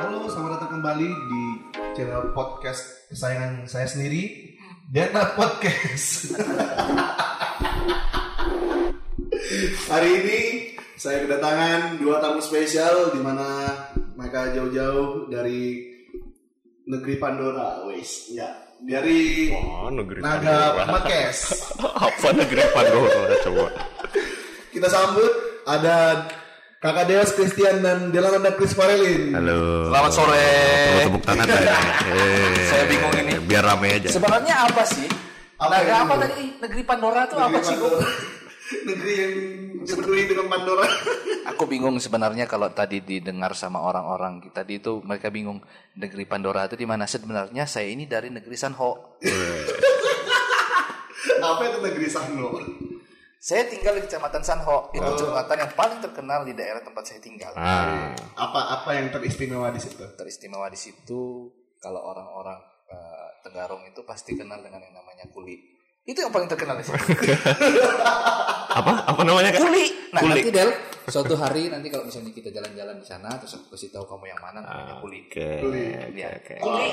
Halo, selamat datang kembali di channel podcast kesayangan saya sendiri, Dana Podcast. Hari ini saya kedatangan dua tamu spesial di mana mereka jauh-jauh dari negeri Pandora, wes, ya, dari Oh, negeri Naga. Podcast. Apa negeri Pandora coba? Kita sambut ada Kakak Dewas Christian dan Delananda Chris Farelin. Halo. Selamat sore. Tepuk tangan tadi. Eh, Saya bingung ini. Biar rame aja. Sebenarnya apa sih? Apa Naga apa tadi? Negeri Pandora itu apa Negeri sih? Pandora. Negeri yang dipenuhi dengan Pandora. Aku bingung sebenarnya kalau tadi didengar sama orang-orang tadi itu mereka bingung negeri Pandora itu di mana sebenarnya saya ini dari negeri Sanho. Apa itu negeri Sahno? Saya tinggal di Kecamatan Sanho. Itu kecamatan yang paling terkenal di daerah tempat saya tinggal. Ah, Apa apa yang teristimewa di situ? Teristimewa di situ kalau orang-orang eh, Tenggarong itu pasti kenal dengan yang namanya kuli. Itu yang paling terkenal di situ. apa? Apa namanya kak? Kuli. Nah, Kuli. nanti Del, suatu hari nanti kalau misalnya kita jalan-jalan di sana terus aku kasih tahu kamu yang mana namanya kuli. Oke. Kuli. Oke. Ya. Oke. Kuli.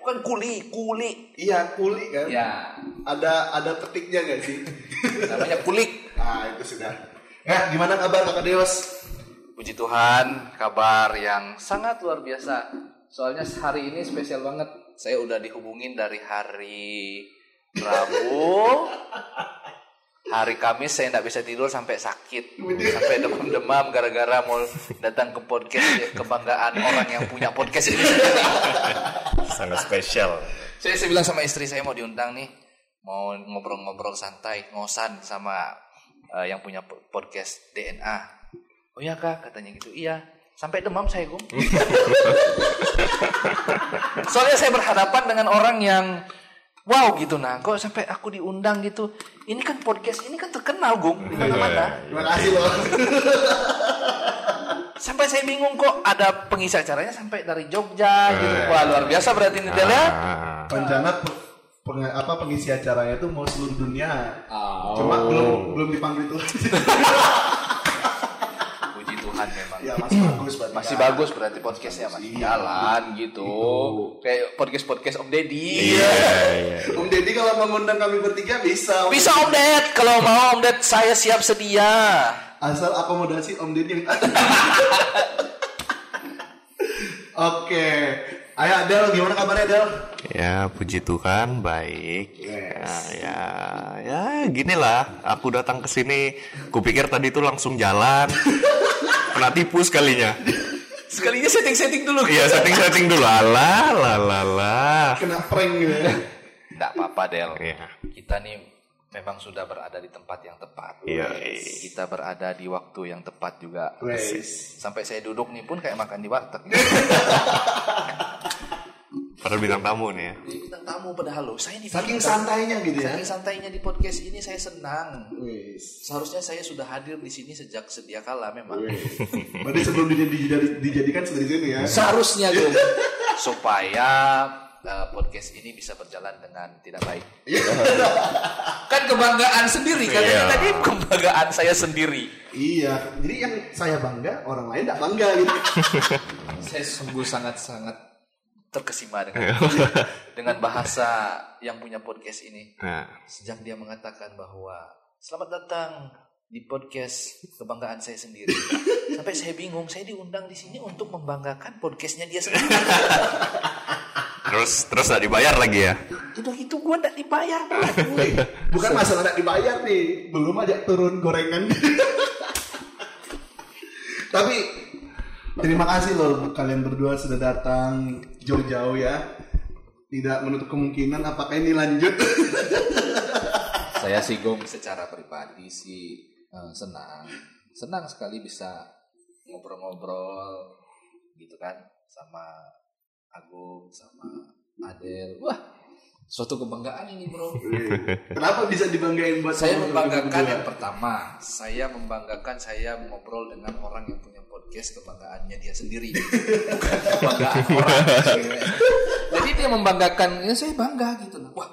Bukan kuli, kuli. Iya, kuli kan? Ya, Ada ada petiknya nggak sih? namanya kulik. ah, itu sudah. Ya, gimana kabar Kakak Dewas? Puji Tuhan, kabar yang sangat luar biasa. Soalnya hari ini spesial banget. Saya udah dihubungin dari hari Rabu. Hari Kamis saya nggak bisa tidur sampai sakit, sampai demam-demam gara-gara mau datang ke podcast ya, kebanggaan orang yang punya podcast ini. Sangat spesial. Saya, saya bilang sama istri saya mau diundang nih, mau ngobrol-ngobrol santai, ngosan sama eh, yang punya po- podcast DNA. Oh iya kak, katanya gitu. Iya, sampai demam saya gum. Soalnya saya berhadapan dengan orang yang wow gitu nah, kok sampai aku diundang gitu. Ini kan podcast, ini kan terkenal gum di mana-mana. Terima kasih loh. Sampai saya bingung kok ada pengisi acaranya sampai dari Jogja gitu. Wah luar biasa berarti ini Del ya. Ah, Rencana peng- apa pengisi acaranya itu mau seluruh dunia. Oh. Cuma belum belum dipanggil itu. Puji Tuhan memang. ya masih bagus berarti. Masih kan? bagus berarti podcastnya masih jalan gitu. Kayak podcast podcast Om Deddy. Iya, iya. Om Deddy kalau mau ngundang kami bertiga bisa. Om. Bisa Om Ded, kalau mau Om Ded saya siap sedia. Asal akomodasi Om Deddy yang ada. Oke. Ayo Del, gimana kabarnya Del? Ya, puji Tuhan, baik. Yes. Ya, ya, ya, gini lah. Aku datang ke sini, kupikir tadi itu langsung jalan. Kena tipu sekalinya. Sekalinya setting-setting dulu. Iya, setting-setting dulu. Alah, lah, lah, lah. Kena prank gitu ya. Enggak apa-apa Del. Iya. Kita nih memang sudah berada di tempat yang tepat. Iya. Kita berada di waktu yang tepat juga. Wes. Sampai saya duduk nih pun kayak makan di warteg. Padahal bintang tamu nih ya. Jadi kita tamu padahal loh. Saya di Saking santainya gitu ya. Saking santainya di podcast ini saya senang. Seharusnya saya sudah hadir di sini sejak sedia kala memang. Berarti sebelum dijadi- dijadi- dijadikan sudah di sini ya. Seharusnya Gung. supaya uh, podcast ini bisa berjalan dengan tidak baik. kan kebanggaan sendiri katanya Iya. tadi kebanggaan saya sendiri. Iya. Jadi yang saya bangga, orang lain tidak bangga gitu. Saya sungguh sangat-sangat terkesima dengan dengan bahasa yang punya podcast ini. Nah, Sejak dia mengatakan bahwa selamat datang di podcast kebanggaan saya sendiri. Sampai saya bingung, saya diundang di sini untuk membanggakan podcastnya dia sendiri. terus terus nggak dibayar lagi ya? Udah gitu gue gak dibayar. Bukan masalah tidak dibayar nih, belum aja turun gorengan. Tapi terima kasih loh kalian berdua sudah datang jauh-jauh ya. Tidak menutup kemungkinan apakah ini lanjut. saya sih Gom secara pribadi sih eh, senang. Senang sekali bisa ngobrol-ngobrol gitu kan sama Agung sama Adel. Wah, suatu kebanggaan ini bro. Kenapa bisa dibanggain buat Saya membanggakan yang pertama, saya membanggakan saya ngobrol dengan orang yang punya podcast kebanggaannya dia sendiri, bukan kebanggaan orang. Jadi dia membanggakan, ya saya bangga gitu loh. Wah,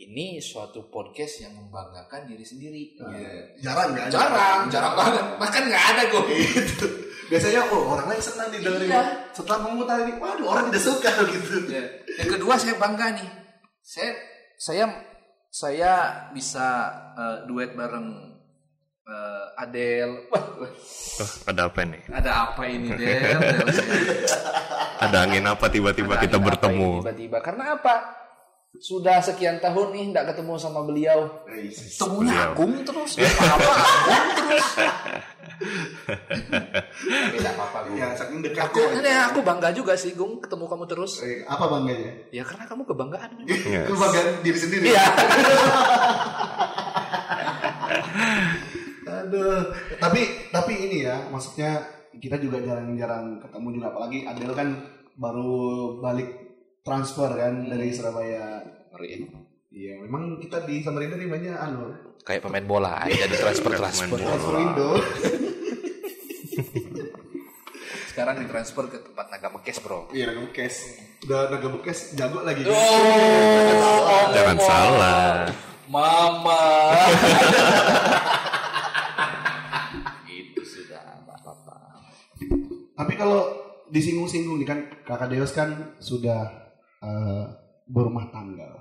ini suatu podcast yang membanggakan diri sendiri. Jarang kan? Jarang, jarang banget. Bahkan nggak ada gue. Gitu. Biasanya oh orang lain senang didengerin. Iya. Setelah ini, waduh orang tidak suka gitu. Ya. Yang kedua saya bangga nih. Saya saya saya bisa eh, duet bareng eh, Adele. Wah, Oh, ada apa nih? ada apa ini Del? Ada angin apa tiba-tiba kita angin apa bertemu? Tiba-tiba karena apa? Sudah sekian tahun nih tidak ketemu sama beliau. Temunya Beliau. Agung terus, apa-apa Agung terus. Tapi tidak apa-apa Gung. Ya, saking Aku, dekatnya. ini aku bangga juga sih Gung ketemu kamu terus. Eh, apa bangganya? Ya karena kamu kebanggaan. Yes. Kebanggaan diri sendiri. Iya. Aduh, tapi tapi ini ya, maksudnya kita juga jarang-jarang ketemu juga apalagi Adel kan baru balik transfer kan dari Surabaya. Ngeri. Iya, memang kita di Samarinda nih banyak anu Kayak pemain bola aja jadi transfer transfer. Pemain transfer Indo. Sekarang ditransfer ke tempat Naga Mekes bro. Iya, naga bekes. Udah naga bekes jago lagi. Oh, Jangan salah. Mama. Itu sudah nggak apa-apa. Tapi kalau disinggung-singgung nih kan Kakak Deos kan sudah eh, berumah tangga.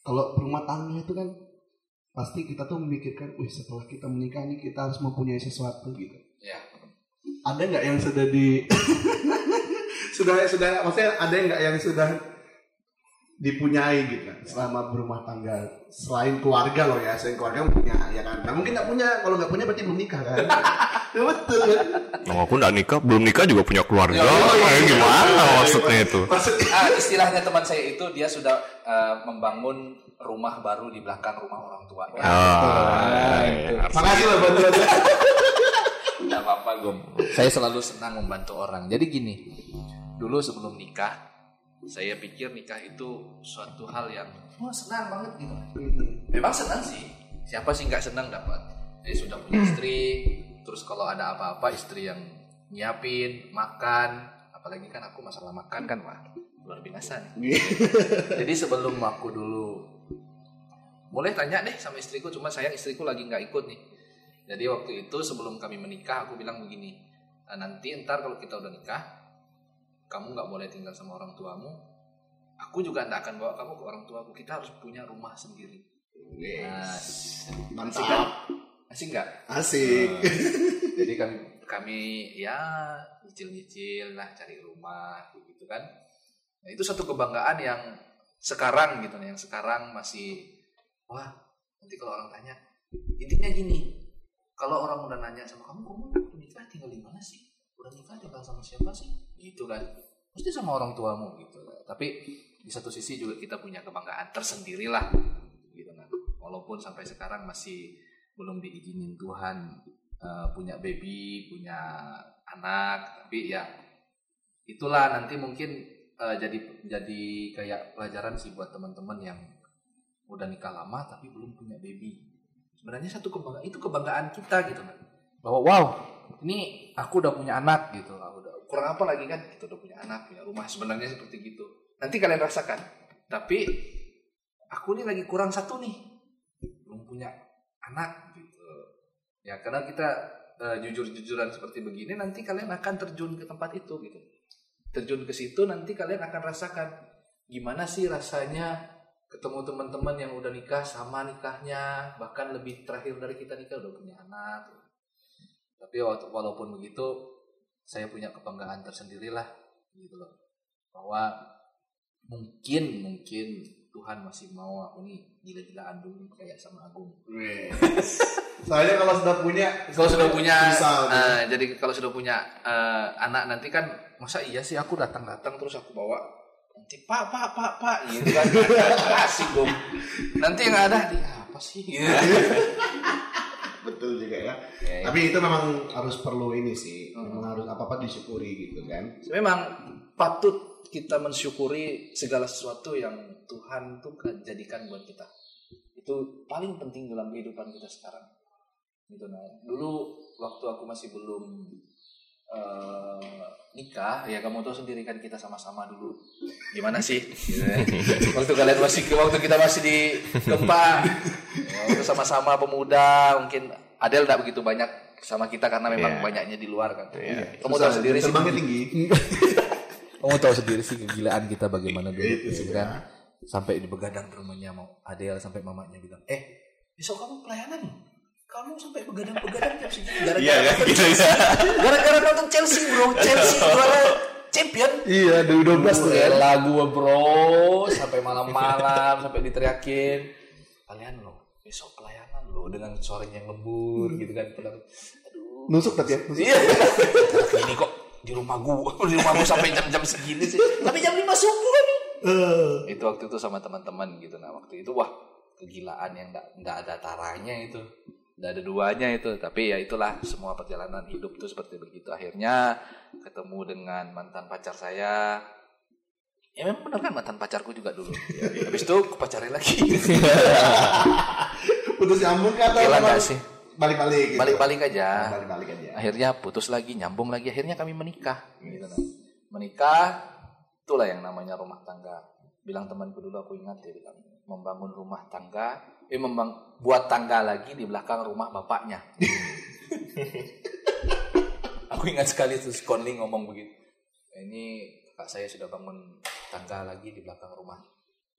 Kalau berumah tangga itu kan pasti kita tuh memikirkan, wih setelah kita menikah nih kita harus mempunyai sesuatu gitu. Ya. Ada nggak yang sudah di sudah sudah maksudnya ada nggak yang sudah dipunyai gitu kan selama berumah tangga selain keluarga loh ya selain keluarga punya ya kan nah, mungkin nggak punya kalau nggak punya berarti belum nikah kan ya, betul kan Nah, aku nggak nikah, belum nikah juga punya keluarga. Ya, oh, iya, Kayak gimana maksudnya itu? maksudnya Ah, istilahnya teman saya itu dia sudah eh, membangun rumah baru di belakang rumah orang tuanya. Ah, itu. iya. makasih loh bantuannya Tidak apa-apa Gom. Saya selalu senang membantu orang. Jadi gini, dulu sebelum nikah, saya pikir nikah itu suatu hal yang wah senang banget gitu. Memang senang sih. Siapa sih nggak senang dapat? Saya sudah punya istri, terus kalau ada apa-apa istri yang nyiapin, makan, apalagi kan aku masalah makan kan wah luar biasa nih. Jadi sebelum aku dulu boleh tanya deh sama istriku, cuma sayang istriku lagi nggak ikut nih. Jadi waktu itu sebelum kami menikah aku bilang begini, "Nah, nanti ntar kalau kita udah nikah, kamu nggak boleh tinggal sama orang tuamu. Aku juga nggak akan bawa kamu ke orang tuaku. Kita harus punya rumah sendiri. Nah, asik kan? mantap Asik nggak? asik Jadi kami kami ya nyicil-nyicil lah cari rumah gitu kan. Nah, itu satu kebanggaan yang sekarang gitu yang sekarang masih wah nanti kalau orang tanya intinya gini kalau orang udah nanya sama kamu kamu udah nikah tinggal di mana sih? Udah nikah tinggal sama siapa sih? Gitu kan. Mesti sama orang tuamu gitu. Tapi di satu sisi juga kita punya kebanggaan tersendiri lah gitu kan. Walaupun sampai sekarang masih belum diizinin Tuhan eh, punya baby punya anak tapi ya itulah nanti mungkin eh, jadi jadi kayak pelajaran sih buat teman-teman yang udah nikah lama tapi belum punya baby sebenarnya satu kebanggaan itu kebanggaan kita gitu kan bahwa wow ini aku udah punya anak gitu. Aku udah kurang apa lagi kan kita udah punya anak punya rumah sebenarnya seperti gitu. Nanti kalian rasakan. Tapi aku ini lagi kurang satu nih. Belum punya anak gitu. Ya karena kita eh, jujur-jujuran seperti begini nanti kalian akan terjun ke tempat itu gitu. Terjun ke situ nanti kalian akan rasakan gimana sih rasanya ketemu teman-teman yang udah nikah sama nikahnya bahkan lebih terakhir dari kita nikah udah punya anak. Tapi wa- walaupun begitu saya punya kebanggaan tersendiri lah gitu loh. Bahwa mungkin mungkin Tuhan masih mau aku nih gila-gilaan dulu kayak sama Agung. Soalnya kalau sudah punya kalau sudah punya bisa eh, jadi kalau sudah punya eh, anak nanti kan masa iya sih aku datang datang terus aku bawa nanti pak pak pak pak. Gitu kan. Asik dong nanti yang ada. "Di apa sih? Gitu. betul juga ya. Ya, ya. tapi itu memang harus perlu ini sih. Hmm. memang harus apa apa disyukuri gitu kan. Memang patut kita mensyukuri segala sesuatu yang Tuhan tuh jadikan buat kita. Itu paling penting dalam kehidupan kita sekarang. Gitu nah dulu waktu aku masih belum eh, nikah ya kamu tahu sendiri kan kita sama-sama dulu gimana sih Gitu ya. waktu kalian masih waktu kita masih di gempa ya, waktu sama-sama pemuda mungkin Adel tidak begitu banyak sama kita karena memang Iya. banyaknya di luar kan Iya. kamu tahu sendiri sih tinggi. Kamu tahu sendiri sih kegilaan kita bagaimana dulu Itu gitu sih, kan. Sampai di begadang rumahnya mau Adel sampai mamanya bilang, "Eh, besok kamu pelayanan. Kamu sampai begadang-begadang jam segini. Gara-gara Iya kan gitu ya. gara-gara nonton Chelsea, Bro. Chelsea juara champion." Iya, 2012 tuh Gue kan. lagu bro. Sampai malam-malam sampai diteriakin. Kalian loh besok pelayanan loh dengan suara yang lembut gitu kan. Padahal, aduh. Nusuk tapi ya. Nusuk. iya. Ini kok di rumah gua? Di rumah gua sampai jam-jam segini sih. Tapi jam 5 subuh kan Eh, itu waktu itu sama teman-teman gitu. Nah waktu itu wah kegilaan yang enggak enggak ada taranya itu enggak ada duanya itu tapi ya itulah semua perjalanan hidup tuh seperti begitu akhirnya ketemu dengan mantan pacar saya ya memang benar kan mantan pacarku juga dulu habis itu aku pacarin lagi Putus nyambung kah atau nggak sih? Balik-balik gitu. balik-balik aja Balik-balik aja. akhirnya putus lagi nyambung lagi akhirnya kami menikah gitu kan. menikah itulah yang namanya rumah tangga bilang temanku dulu aku ingat dia bilang membangun rumah tangga eh membang buat tangga lagi di belakang rumah bapaknya. Aku ingat sekali tuh Conley ngomong begitu. Ini kakak saya sudah bangun tangga lagi di belakang rumah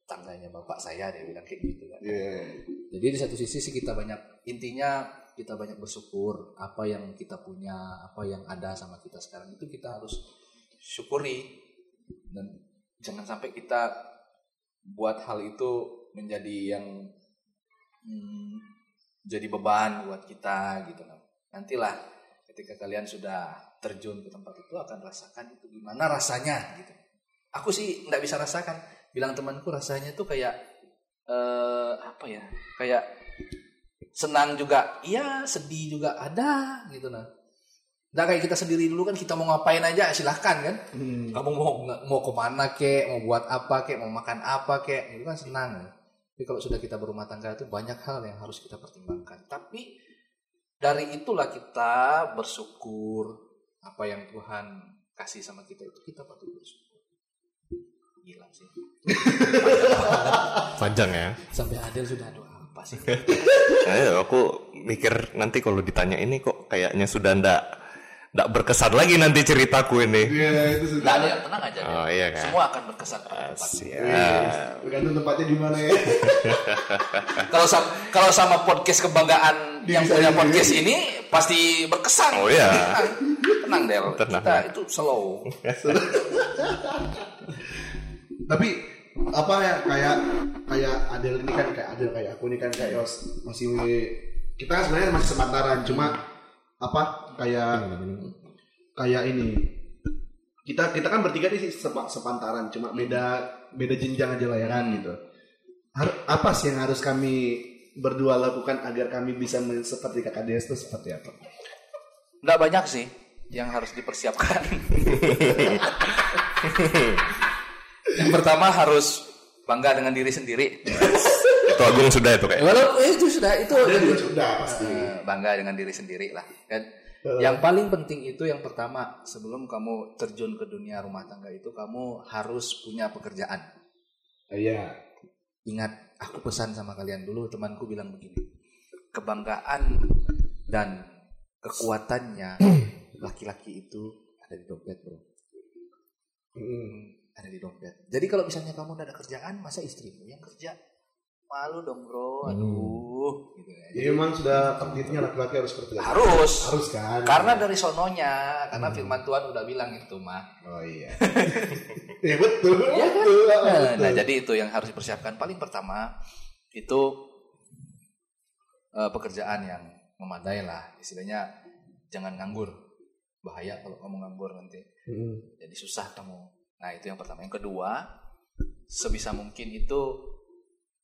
tangganya bapak saya dia bilang kayak gitu kan. Iya. jadi di satu sisi sih kita banyak intinya kita banyak bersyukur apa yang kita punya apa yang ada sama kita sekarang itu kita harus syukuri. Dan jangan sampai kita buat hal itu menjadi yang hmm, jadi beban buat kita gitu kan. Nantilah ketika kalian sudah terjun ke tempat itu akan rasakan itu gimana rasanya gitu. Aku sih nggak bisa rasakan. Bilang temanku rasanya tuh kayak eh, apa ya? Kayak senang juga, iya sedih juga ada gitu nah. Nggak kayak kita sendiri dulu kan kita mau ngapain aja silahkan kan. Hmm. Kamu mau mau ke mana kek, mau buat apa kek, mau makan apa kek, itu kan senang. Tapi kalau sudah kita berumah tangga itu banyak hal yang harus kita pertimbangkan. Tapi dari itulah kita bersyukur apa yang Tuhan kasih sama kita itu kita patut bersyukur. Gila sih. Panjang ya. Sampai Adel sudah aduh apa sih? Nah, aku mikir nanti kalau ditanya ini kok kayaknya sudah ndak ndak berkesan lagi nanti ceritaku ini. Iya, itu sudah. Ada yang tenang aja. Oh, iya kan? Semua akan berkesan. Siap. Tergantung tempatnya di mana ya. Kalau sama, kalau sama podcast kebanggaan yang Bisa punya ini. podcast ini pasti berkesan. Oh, iya. Tenang, Tenang Del. Tenang. Kita itu slow. Tapi apa ya kayak kayak Adel ini kan kayak Adel kayak aku ini kan kayak Yos masih kita kan sebenarnya masih sepantaran cuma apa kayak kayak ini kita kita kan bertiga nih sepa- sepantaran cuma beda beda jenjang aja lah ya kan gitu Har- apa sih yang harus kami berdua lakukan agar kami bisa seperti kakak Des itu seperti apa? Nggak banyak sih yang harus dipersiapkan. yang pertama harus bangga dengan diri sendiri. Itu Agung sudah itu kayak. Walau eh, itu sudah itu sudah pasti. Eh, bangga dengan diri sendiri lah kan. Yang paling penting itu yang pertama sebelum kamu terjun ke dunia rumah tangga itu kamu harus punya pekerjaan. Iya. Ingat, aku pesan sama kalian dulu, temanku bilang begini. Kebanggaan dan kekuatannya laki-laki itu ada di dompet, bro. Ada di dompet. Jadi kalau misalnya kamu udah ada kerjaan, masa istrimu yang kerja? Malu dong, bro. Aduh. Gitu ya. Jadi memang sudah takdirnya laki-laki harus seperti itu. Harus. Harus kan? Karena dari sononya, karena firman Tuhan udah bilang itu, mah. Oh iya. Iya betul. Iya kan? betul, Nah, betul. nah, jadi itu yang harus dipersiapkan. Paling pertama itu eh, pekerjaan yang memadai lah. Istilahnya jangan nganggur. Bahaya kalau kamu nganggur nanti. Mm. Jadi susah kamu. Nah itu yang pertama. Yang kedua, sebisa mungkin itu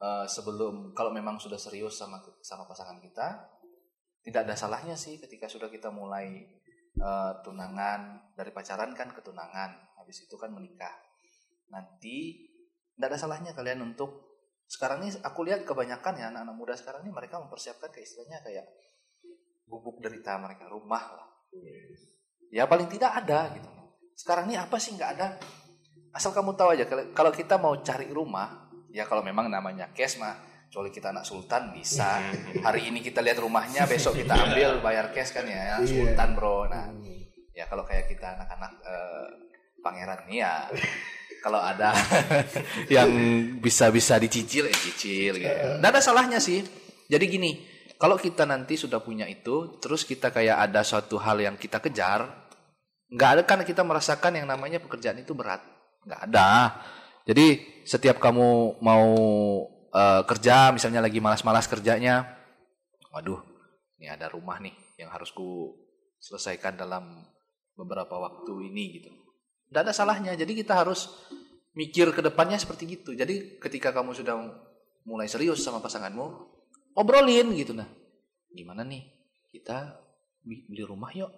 eh, sebelum kalau memang sudah serius sama sama pasangan kita, tidak ada salahnya sih ketika sudah kita mulai eh, tunangan dari pacaran kan ke tunangan, habis itu kan menikah. Nanti tidak ada salahnya kalian untuk sekarang ini aku lihat kebanyakan ya anak-anak muda sekarang ini mereka mempersiapkan ke istilahnya kayak gubuk derita mereka rumah lah Ya paling tidak ada gitu. Sekarang ini apa sih nggak ada? Asal kamu tahu aja kalau kita mau cari rumah, ya kalau memang namanya cash mah, kecuali kita anak sultan bisa. Hari ini kita lihat rumahnya, besok kita ambil bayar cash kan ya, Iya. sultan bro. Nah, ya kalau kayak kita anak-anak eh, pangeran nih ya, kalau ada yang bisa-bisa dicicil, ya cicil gitu. Nggak ada salahnya sih. Jadi gini, kalau kita nanti sudah punya itu, terus kita kayak ada suatu hal yang kita kejar, nggak ada kan kita merasakan yang namanya pekerjaan itu berat, nggak ada. Jadi setiap kamu mau eh, kerja, misalnya lagi malas-malas kerjanya, waduh, ini ada rumah nih yang harus ku selesaikan dalam beberapa waktu ini gitu. Tidak ada salahnya. Jadi kita harus mikir ke depannya seperti gitu. Jadi ketika kamu sudah mulai serius sama pasanganmu, obrolin gitu nah. Gimana nih? Kita beli rumah yuk.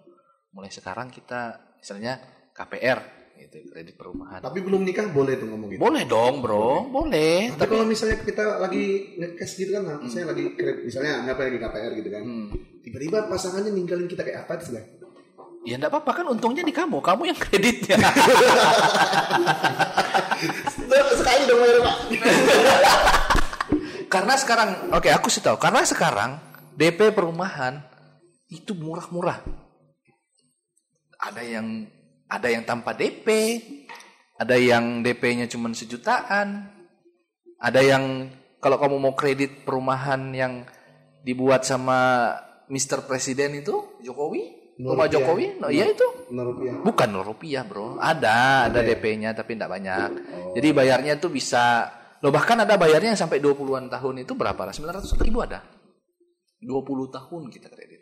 Mulai sekarang kita misalnya KPR gitu, kredit perumahan. Tapi belum nikah boleh tuh ngomong gitu. Boleh dong, Bro. Boleh. Tapi kalau misalnya kita lagi nge-cash gitu kan, misalnya lagi kredit, misalnya anggap lagi KPR gitu kan. Hmm. Tiba-tiba pasangannya ninggalin kita kayak apa sih? Ya enggak apa-apa kan untungnya di kamu, kamu yang kreditnya. Sekali dong bayar Pak. karena sekarang, oke aku sih tahu, karena sekarang DP perumahan itu murah-murah. Ada yang ada yang tanpa DP, ada yang DP-nya cuma sejutaan, ada yang kalau kamu mau kredit perumahan yang dibuat sama Mr. Presiden itu Jokowi, Nol rumah rupiah. Jokowi, no, iya itu. Nol rupiah. Bukan nol rupiah bro, ada ada DP-nya tapi tidak banyak. Jadi bayarnya tuh bisa, lo bahkan ada bayarnya yang sampai 20-an tahun itu berapa? 900 ribu ada. 20 tahun kita kredit.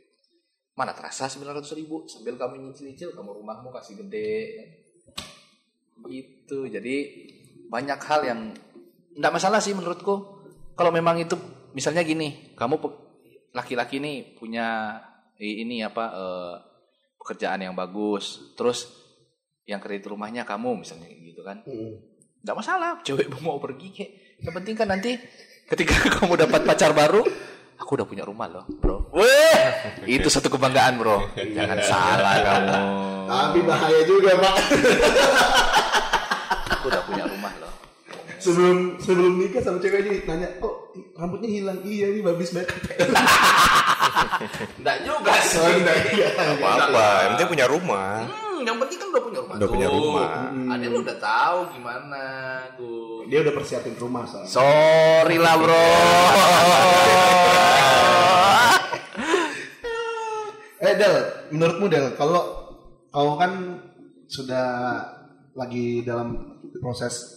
Mana terasa 900 ribu sambil kamu nyicil-nyicil, kamu rumahmu kasih gede. Gitu, jadi banyak hal yang tidak masalah sih menurutku. Kalau memang itu misalnya gini, kamu laki-laki nih punya ini apa eh, pekerjaan yang bagus, terus yang kredit rumahnya kamu misalnya gitu kan, Hmm. nggak masalah, cewek mau pergi kek. Yang penting kan nanti ketika kamu dapat pacar baru, aku udah punya rumah loh, bro. Weh, itu satu kebanggaan bro. Jangan salah kamu. Tapi bahaya juga Pak. Aku udah punya rumah loh. sebelum sebelum nikah sama cewek ini nanya, oh rambutnya hilang. Iya ini habis bayar KPR. Nggak juga sih. Oh, enggak, iya. apa-apa yang penting punya rumah Hmm, yang penting kan udah punya rumah. Udah punya tuh. rumah. Ada lu udah tahu gimana, Gu. Dia udah persiapin rumah soalnya. Sorry lah bro. Eh Del, menurutmu Del, kalau kamu kan sudah lagi dalam proses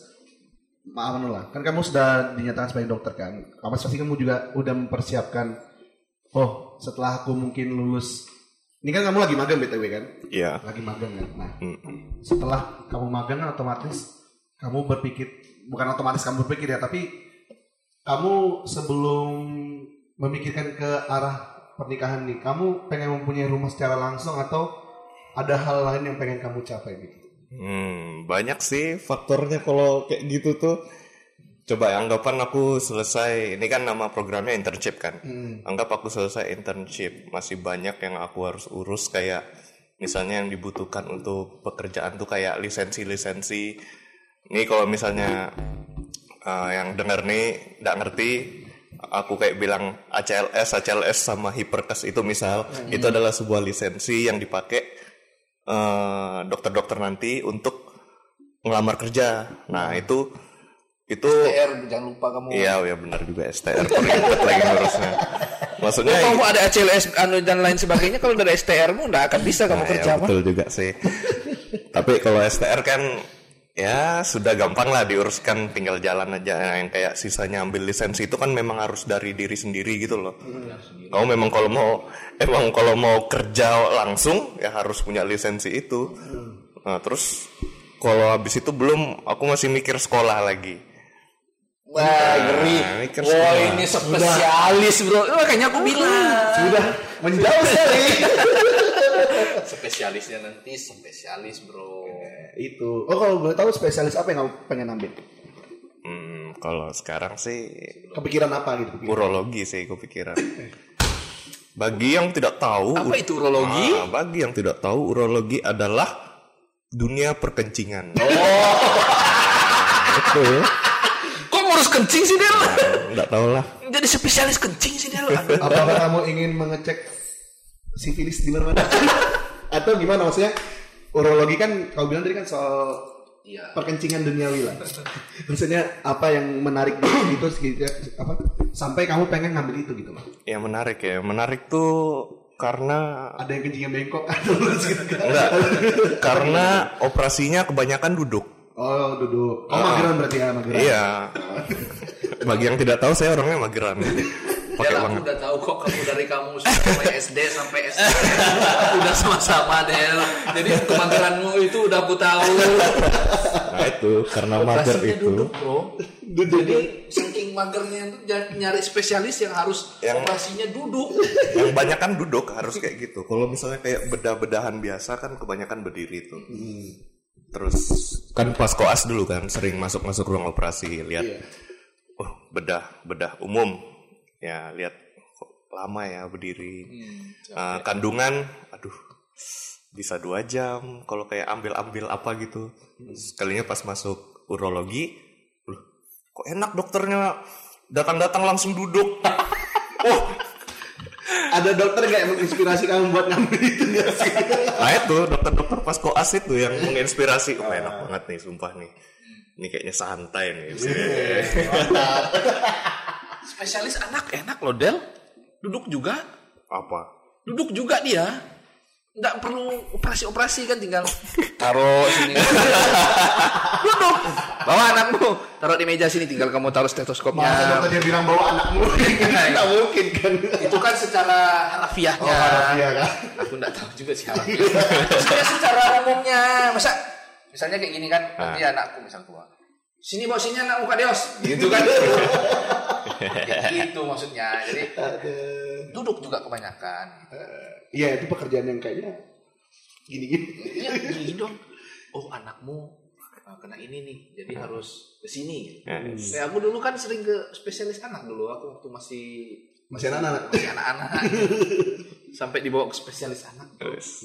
maaf anu lah, kan kamu sudah dinyatakan sebagai dokter kan, apa pasti kamu juga udah mempersiapkan, oh setelah aku mungkin lulus, ini kan kamu lagi magang btw kan, iya lagi magang kan, nah Mm-mm. setelah kamu magang otomatis kamu berpikir, bukan otomatis kamu berpikir ya, tapi kamu sebelum memikirkan ke arah pernikahan nih, kamu pengen mempunyai rumah secara langsung atau ada hal lain yang pengen kamu capai gitu? Hmm, banyak sih faktornya kalau kayak gitu tuh. Coba anggapan aku selesai, ini kan nama programnya internship kan. Anggap aku selesai internship, masih banyak yang aku harus urus kayak misalnya yang dibutuhkan untuk pekerjaan tuh kayak lisensi-lisensi. Ini kalau misalnya eh, yang denger nih nggak ngerti, aku kayak bilang ACLS, ACLS sama Hiperkes itu misal, itu adalah sebuah lisensi yang dipakai eh, dokter-dokter nanti untuk ngelamar kerja. Nah itu itu TR jangan lupa kamu. iya ya benar juga STR ribet lagi ngurusnya. Maksudnya Kalau kamu ada ACLS anu dan lain sebagainya kalau dari STR mu nggak akan bisa kamu Nah, kerja ya, mah. betul juga sih. Tapi kalau STR kan ya sudah gampang lah diuruskan tinggal jalan aja Nah, yang kayak sisanya ambil lisensi itu kan memang harus dari diri sendiri gitu loh. Kamu memang kalau mau emang kalau mau kerja langsung ya harus punya lisensi itu. Nah, terus kalau habis itu belum aku masih mikir sekolah lagi. Wah, ngeri. Nah, ini Wah, semua. ini spesialis, Bro. Itu makanya aku bilang. Sudah menjauh sekali. Spesialisnya nanti spesialis, Bro. itu. Oh kalau boleh tahu spesialis apa yang kamu pengen ambil? Hmm, kalau sekarang sih Kepikiran apa gitu? urologi sih kepikiran. Bagi yang tidak tahu, Apa itu urologi? Ah, bagi yang tidak tahu, urologi adalah dunia perkencingan. Oh. Betul. Ngurus kencing sih Del? Enggak tahu lah. Jadi spesialis kencing sih Del. Apakah kamu ingin mengecek sifilis di mana-mana? Atau gimana maksudnya? Urologi kan kau bilang tadi kan soal Iya. perkencingan duniawi lah. maksudnya apa yang menarik dari itu segitu apa sampai kamu pengen ngambil itu gitu loh. Ya menarik ya. Menarik tuh karena Ada yang kencingnya bengkok atau gitu kan. enggak karena operasinya kebanyakan duduk. Oh, duduk. Oh, mageran berarti ya, mageran. Iya. Bagi yang tidak tahu saya orangnya mageran. Pakai Del, aku banget. udah tahu kok kamu dari kamu sampai SD sampai SD udah sama-sama Del. Jadi kemageranmu itu udah aku tahu. Nah itu karena mager itu. duduk bro. Jadi saking magernya itu nyari spesialis yang harus Yang- operasinya duduk. Yang banyak kan duduk harus kayak gitu. Kalau misalnya kayak bedah-bedahan biasa kan kebanyakan berdiri tuh. Terus kan pas koas dulu kan sering masuk-masuk ruang operasi lihat. Oh, bedah bedah umum. Ya, lihat kok lama ya berdiri. Eh, kandungan aduh bisa dua jam kalau kayak ambil-ambil apa gitu. Sekalinya pas masuk urologi, loh, kok enak dokternya datang-datang langsung duduk. oh, Ada dokter nggak yang menginspirasi kamu buat ngambil itu ya sih? Nah itu dokter-dokter pas koas itu yang menginspirasi. Oh, enak banget nih sumpah nih. Ini kayaknya santai nih. Spesialis anak enak loh Del. Duduk juga. Apa? Duduk juga dia. Nggak perlu operasi-operasi kan tinggal taruh sini. Duduk. Bawa anakmu. Taruh di meja sini tinggal kamu taruh Masa stetoskopnya. dokter dia bilang bawa anakmu? Tidak mungkin kan. Itu kan secara harafiahnya. Oh, harafiah kan? Aku nggak tahu juga sih harafiah. Maksudnya secara umumnya. Masa misalnya kayak gini kan. Nanti anakku misal tua. Sini bawa sini anak muka Dios. Gitu kan. Gitu maksudnya. Jadi duduk juga kebanyakan. Iya, itu pekerjaan yang kayaknya gini-gini. Iya, gini dong. Oh, anakmu kena ini nih, jadi harus ke sini. Yes. Ya, aku dulu kan sering ke spesialis anak dulu. Aku waktu masih Masih anak-anak. masih anak-anak. Sampai dibawa ke spesialis anak. Terus,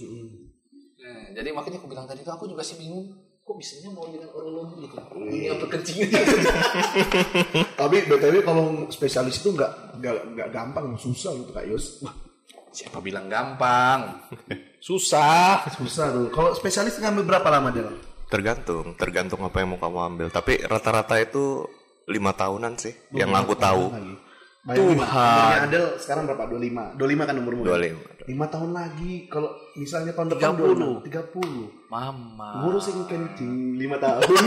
Nah, jadi makanya aku bilang tadi tuh aku juga sih bingung. Kok bisanya mau dengan urologi gitu? Dunia perkencingan. Tapi btw kalau spesialis itu nggak nggak nggak gampang, susah gitu kak Yus. Siapa bilang gampang? Susah. Susah tuh. Kalau spesialis ngambil berapa lama dia? tergantung, tergantung apa yang mau kamu ambil. Tapi rata-rata itu lima tahunan sih, yang aku tahu. Tuhan. Umurnya Adel sekarang berapa? 25. 25 kan umurmu? Dua ya? lima. Lima tahun lagi. Kalau misalnya tahun depan 30. 30. Mama. Ngurus yang kencing 5 tahun.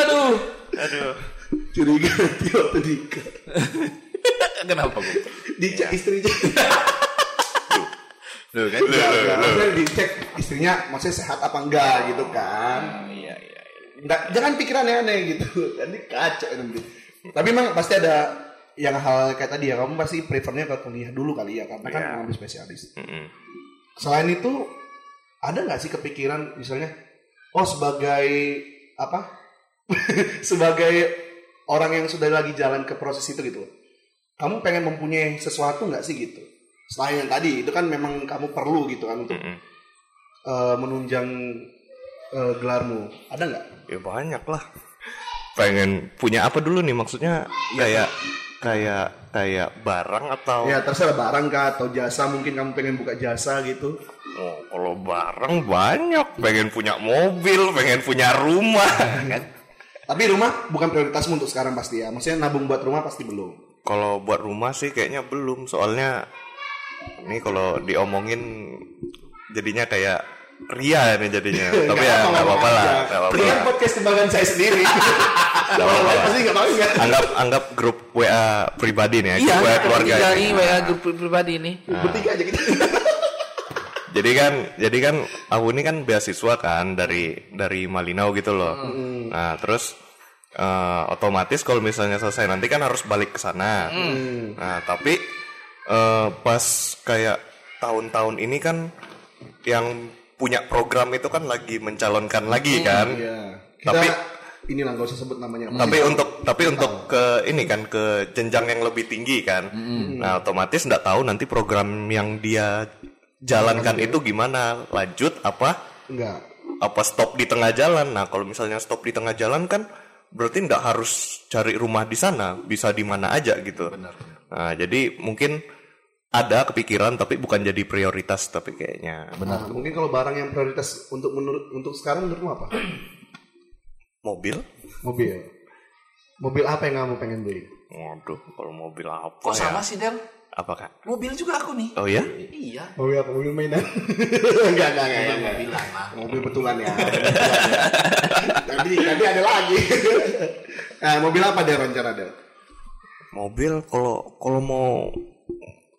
Aduh. Aduh. Curiga nanti waktu nikah. Kenapa gue? Dicek istrinya. Duh, kan? Ya, ya, maksudnya dicek istrinya maksudnya sehat apa enggak gitu kan. Iya, iya, iya. Nggak, jangan pikiran aneh gitu. Nanti kacau nanti. Tapi memang pasti ada yang hal kayak tadi ya kamu pasti prefernya ke kuliah dulu kali ya karena kan Iya. ngambil spesialis. Mm-mm. Selain itu ada nggak sih kepikiran misalnya oh sebagai apa sebagai orang yang sudah lagi jalan ke proses itu gitu. Kamu pengen mempunyai sesuatu nggak sih gitu? Selain yang tadi itu kan memang kamu perlu gitu kan untuk Mm-mm. eh, menunjang eh, gelarmu. Ada nggak? Ya banyak lah. Pengen punya apa dulu nih? Maksudnya kayak kayak kayak barang atau? Ya terserah barang kah atau jasa. Mungkin kamu pengen buka jasa gitu. Oh, kalau barang banyak. Pengen punya mobil, pengen punya rumah kan. Tapi rumah bukan prioritasmu untuk sekarang pasti ya maksudnya nabung buat rumah pasti belum Kalau buat rumah sih kayaknya belum, soalnya ini kalau diomongin jadinya kayak ria ini jadinya. Tapi ya nggak apa-apa lah, nggak apa-apa. Ini kan podcast kebanggaan saya sendiri. Nggak apa-apa nggak bangga. Anggap anggap grup WA pribadi nih, ya, Iya, grup WA keluarga. keluarga ini WA grup pribadi ini. Bertiga aja kita. Jadi kan, jadi kan aku ini kan beasiswa kan dari dari Malinau gitu loh. Nah terus eh, otomatis kalau misalnya selesai nanti kan harus balik ke sana. Nah tapi eh, pas kayak tahun-tahun ini kan yang punya program itu kan lagi mencalonkan lagi kan. Iya. Kita Tapi inilah gak usah sebut namanya. Tapi untuk tapi untuk ke ini kan ke jenjang yang lebih tinggi kan. Nah, otomatis nggak tahu nanti program yang dia jalankan itu gimana, lanjut apa enggak. apa stop di tengah jalan. Nah, kalau misalnya stop di tengah jalan kan berarti nggak harus cari rumah di sana, bisa di mana aja gitu. Nah, jadi mungkin ada kepikiran tapi bukan jadi prioritas tapi kayaknya Nah, mungkin kalau barang yang prioritas untuk menurut untuk sekarang menurutmu apa? mobil. Mobil. Mobil apa yang kamu pengen beli? Waduh, kalau mobil apa Kok ya? sama sih Del? Apa kak? Mobil juga aku nih. Oh ya? Iya. Mobil apa? Mobil mainan? enggak, enggak, enggak, enggak. Mobilan lah. Mobil betulan ya. Ya. Tadi, tadi ada lagi. nah, mobil apa dia rencana dia? Mobil kalau kalau mau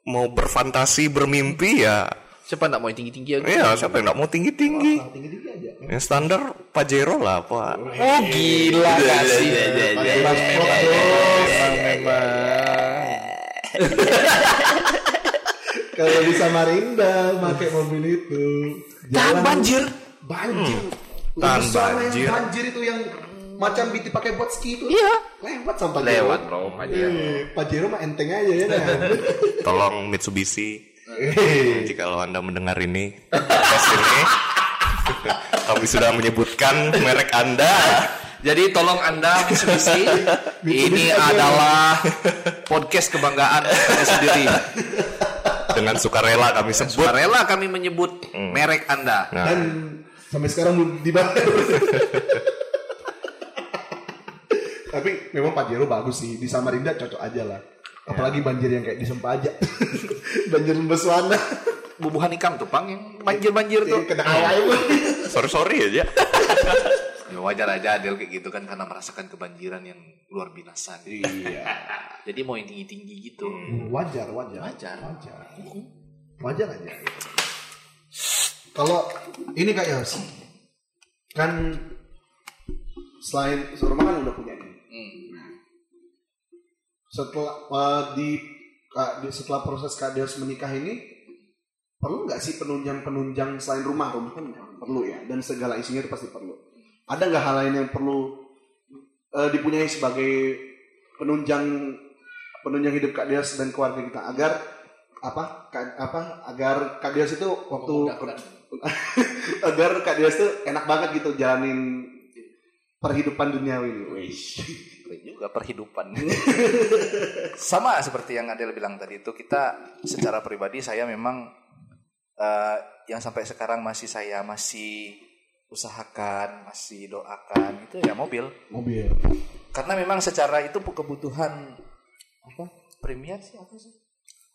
mau berfantasi bermimpi ya Siapa nggak mau yang tinggi-tinggi aja? ya siapa yang nggak mau tinggi tinggi Tinggi-tinggi aja. yang standar Pajero lah apa Oh gila kasih. Kalau di Samarinda pakai mobil itu. Tahan banjir. Banjir. Tahan Lebih soalnya banjir. yang banjir itu yang macam biti pakai buat ski itu. Iya. Lewat sampai Lewat bro Pajero. Eh, Pajero mah enteng aja ya tolong Mitsubishi Eh, jika anda mendengar ini podcast ini kami sudah menyebutkan merek anda Jadi tolong anda Mitsubishi ini adalah podcast kebanggaan saya sendiri. dengan sukarela kami sebut Sukarela kami menyebut merek anda. nah Dan sampai sekarang belum dibayar. Tapi memang Pajero bagus sih di Samarinda cocok aja lah. Apalagi banjir yang kayak di Sempaja. banjir Lembeswana. Bubuhan ikam tuh pang yang banjir-banjir tuh. Kena ayam. sorry sorry aja Ya wajar aja Adel kayak gitu kan karena merasakan kebanjiran yang luar binasa. Iya. Jadi mau yang tinggi-tinggi gitu. Wajar, wajar. Wajar. Wajar. Wajar aja. Kalau ini Kak Yos, kan selain rumah kan udah punya ini. Hmm. Setelah eh, di Kak- di- setelah proses Kak Yos menikah ini perlu nggak sih penunjang-penunjang selain rumah? Rumah kan perlu ya, dan segala isinya itu pasti perlu. Ada nggak hal lain yang perlu eh, dipunyai sebagai penunjang penunjang hidup Kak Dias dan keluarga kita agar apa Kak- apa agar Kak Dias itu waktu agar Kak Dias itu enak banget gitu jalanin perhidupan duniawi. Keren juga perhidupan. Sama seperti yang Adel bilang tadi itu kita secara pribadi saya memang eh, yang sampai sekarang masih saya masih usahakan, masih doakan itu ya mobil. Mobil. Karena memang secara itu kebutuhan apa? Premier sih apa sih?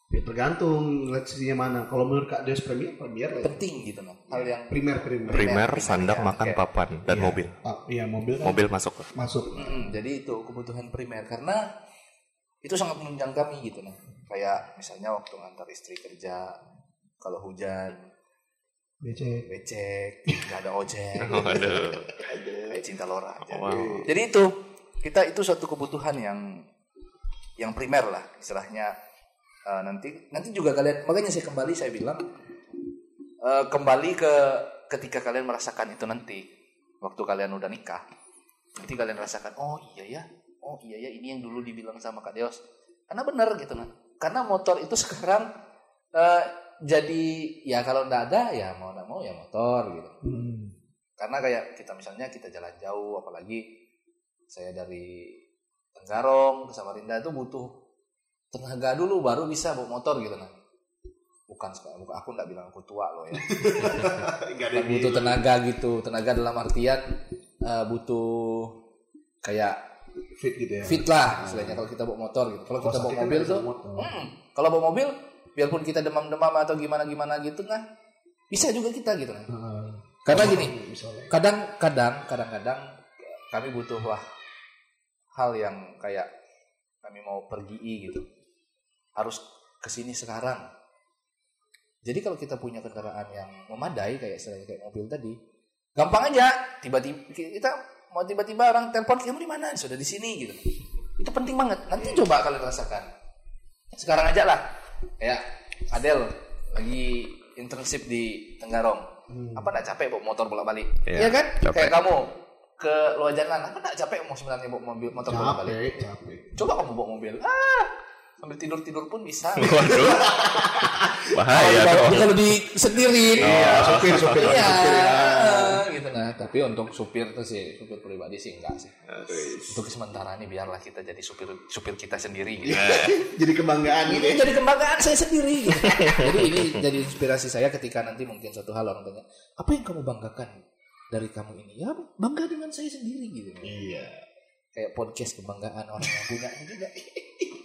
Ya, tergantung sisinya mana. Kalau menurut Kak Dias premier premier ya. Penting gitu nah. Hal yang Primer primer. primer sandang makan Oke. papan dan mobil Ah, iya mobil kan mobil masuk masuk. Mm, jadi itu kebutuhan primer karena itu sangat menunjang kami gitu nah. Kayak misalnya waktu ngantar istri kerja kalau hujan BC. becek nggak ada ojek Waduh. kayak cinta Lora aja. Wow. Jadi itu kita itu suatu kebutuhan yang yang primer lah istilahnya Eh, nanti nanti juga kalian makanya saya kembali saya bilang eh, kembali ke ketika kalian merasakan itu nanti waktu kalian udah nikah nanti kalian rasakan oh iya ya oh iya ya ini yang dulu dibilang sama Kak Deos karena benar gitu nah karena motor itu sekarang eh, jadi ya kalau nggak ada ya mau nggak mau ya motor gitu Hmm. karena kayak kita misalnya kita jalan jauh apalagi saya dari Tenggarong ke Samarinda itu butuh tenaga dulu baru bisa bawa motor gitu nah bukan bukan aku nggak bilang aku tua loh ya butuh tenaga gitu tenaga dalam artian eh, butuh kayak Fit gitu ya. fit lah istilahnya kalau kita bawa motor gitu kalau kita bawa mobil tuh motor. mm, kalau bawa mobil biarpun kita demam-demam atau gimana-gimana gitu kan bisa juga kita gitu nah. Heeh. karena gini kadang-kadang kadang-kadang kami butuh wah hal yang kayak kami mau pergi gitu. Harus ke sini sekarang. Jadi kalau kita punya kendaraan yang memadai kayak istilahnya kayak mobil tadi gampang aja. Tiba-tiba kita mau tiba-tiba orang telepon kamu di mana? Sudah di sini gitu. Itu penting banget. Nanti coba kalian rasakan sekarang aja lah ya Adel lagi internship di Tenggarong apa nggak capek bawa motor bolak balik Iya, Iya kan capek. kayak kamu ke luar jalan. Apa nggak capek mau sebenarnya bawa mobil motor bolak balik? Capek, capek. Coba kamu bawa mobil. Ah, sambil tidur tidur pun bisa. Waduh. Bahaya kalau, dong. kalau di sendiri. Iya, supir, supir. Iya, supir, ya. Gitu nah. Tapi untuk supir tuh sih, supir pribadi sih enggak sih. Untuk sementara ini biarlah kita jadi supir supir kita sendiri gitu. Jadi kebanggaan gitu. Ini jadi kebanggaan saya sendiri. Gitu. jadi ini jadi inspirasi saya ketika nanti mungkin suatu hal orang tanya, apa yang kamu banggakan dari kamu ini? Ya bangga dengan saya sendiri gitu. Iya. Kayak podcast kebanggaan orang yang punya juga.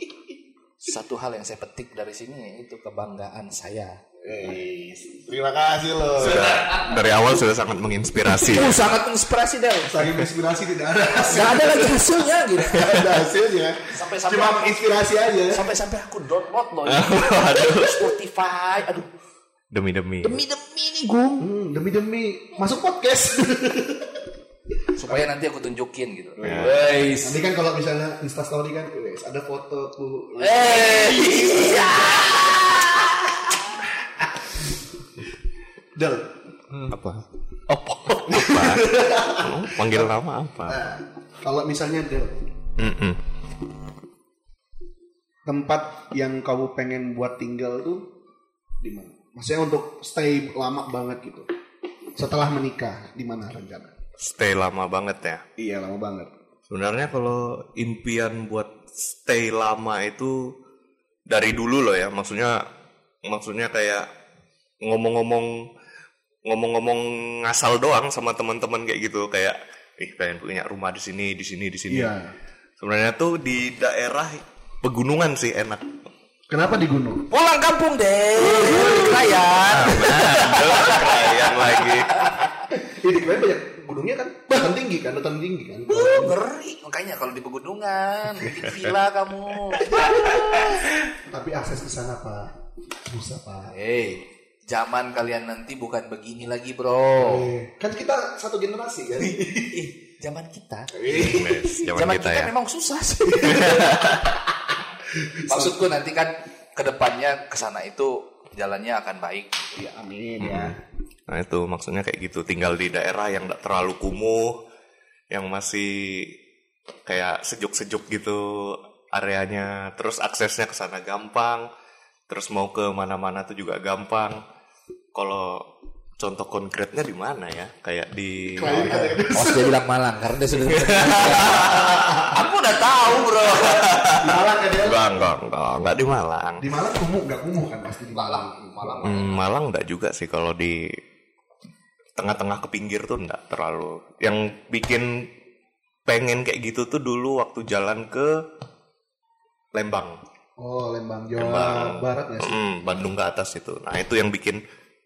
Satu hal yang saya petik dari sini itu kebanggaan saya. Eh, terima kasih loh. Dari awal sudah sangat menginspirasi. Oh, sangat menginspirasi deh. Saking inspirasi tidak ada Gak ada lagi hasilnya gitu. Tidak ada hasilnya. Sampai-sampai Cuma inspirasi aja. sampai-sampai aku download loh ini. Waduh. Spotify. Aduh, Demi-demi. demi-demi nih, Gung. Hmm, demi-demi masuk podcast. Supaya nanti aku tunjukin gitu. Ya. Weis. Nanti kan kalau misalnya Insta story kan, ada fotoku. Eh, iya. Del, Apa? Apa? Apa? Hmm, Panggil nama apa? nah, kalau misalnya Del, Mm-mm. tempat yang kamu pengen buat tinggal tuh di mana? Maksudnya untuk stay lama banget gitu. Setelah menikah, di mana rencana? Stay lama banget ya. Iya, lama banget. Sebenarnya kalau impian buat stay lama itu dari dulu loh ya. Maksudnya maksudnya kayak ngomong-ngomong ngomong-ngomong ngasal doang sama teman-teman kayak gitu kayak ih pengen punya rumah di sini, di sini, di sini. Iya. Sebenarnya tuh di daerah pegunungan sih enak. Kenapa di gunung? Pulang kampung deh. Kelayan. Kalian lagi. Ini kemarin banyak gunungnya kan, dataran tinggi kan, dataran tinggi kan. Uh, ngeri. Makanya kalau di pegunungan, bikin villa kamu. Tapi akses ke sana pak, susah pak. Hei, zaman kalian nanti bukan begini lagi, bro. Eh, Kan kita satu generasi kan. Ih, zaman kita. Yes, zaman, Zaman kita, kita, ya. memang susah sih. Maksudku nanti kan ke depannya ke sana itu jalannya akan baik. Ya amin ya. Nah itu maksudnya kayak gitu tinggal di daerah yang tidak terlalu kumuh, yang masih kayak sejuk-sejuk gitu areanya, terus aksesnya ke sana gampang, terus mau ke mana-mana tuh juga gampang. Kalau contoh konkretnya di mana ya? Kayak di Oh, dia bilang Malang karena dia sudah. Aku udah tahu, bro. Di Malang kan ya? enggak, enggak, enggak, enggak di Malang. Di Malang kumuh nggak kumuh kan pasti di Malang. Malang. Hmm, Malang enggak juga sih kalau di tengah-tengah ke pinggir tuh enggak terlalu. Yang bikin pengen kayak gitu tuh dulu waktu jalan ke Lembang. Oh Lembang Jawa Lembang. Barat ya sih. Hmm, Bandung ke atas itu. Nah, itu yang bikin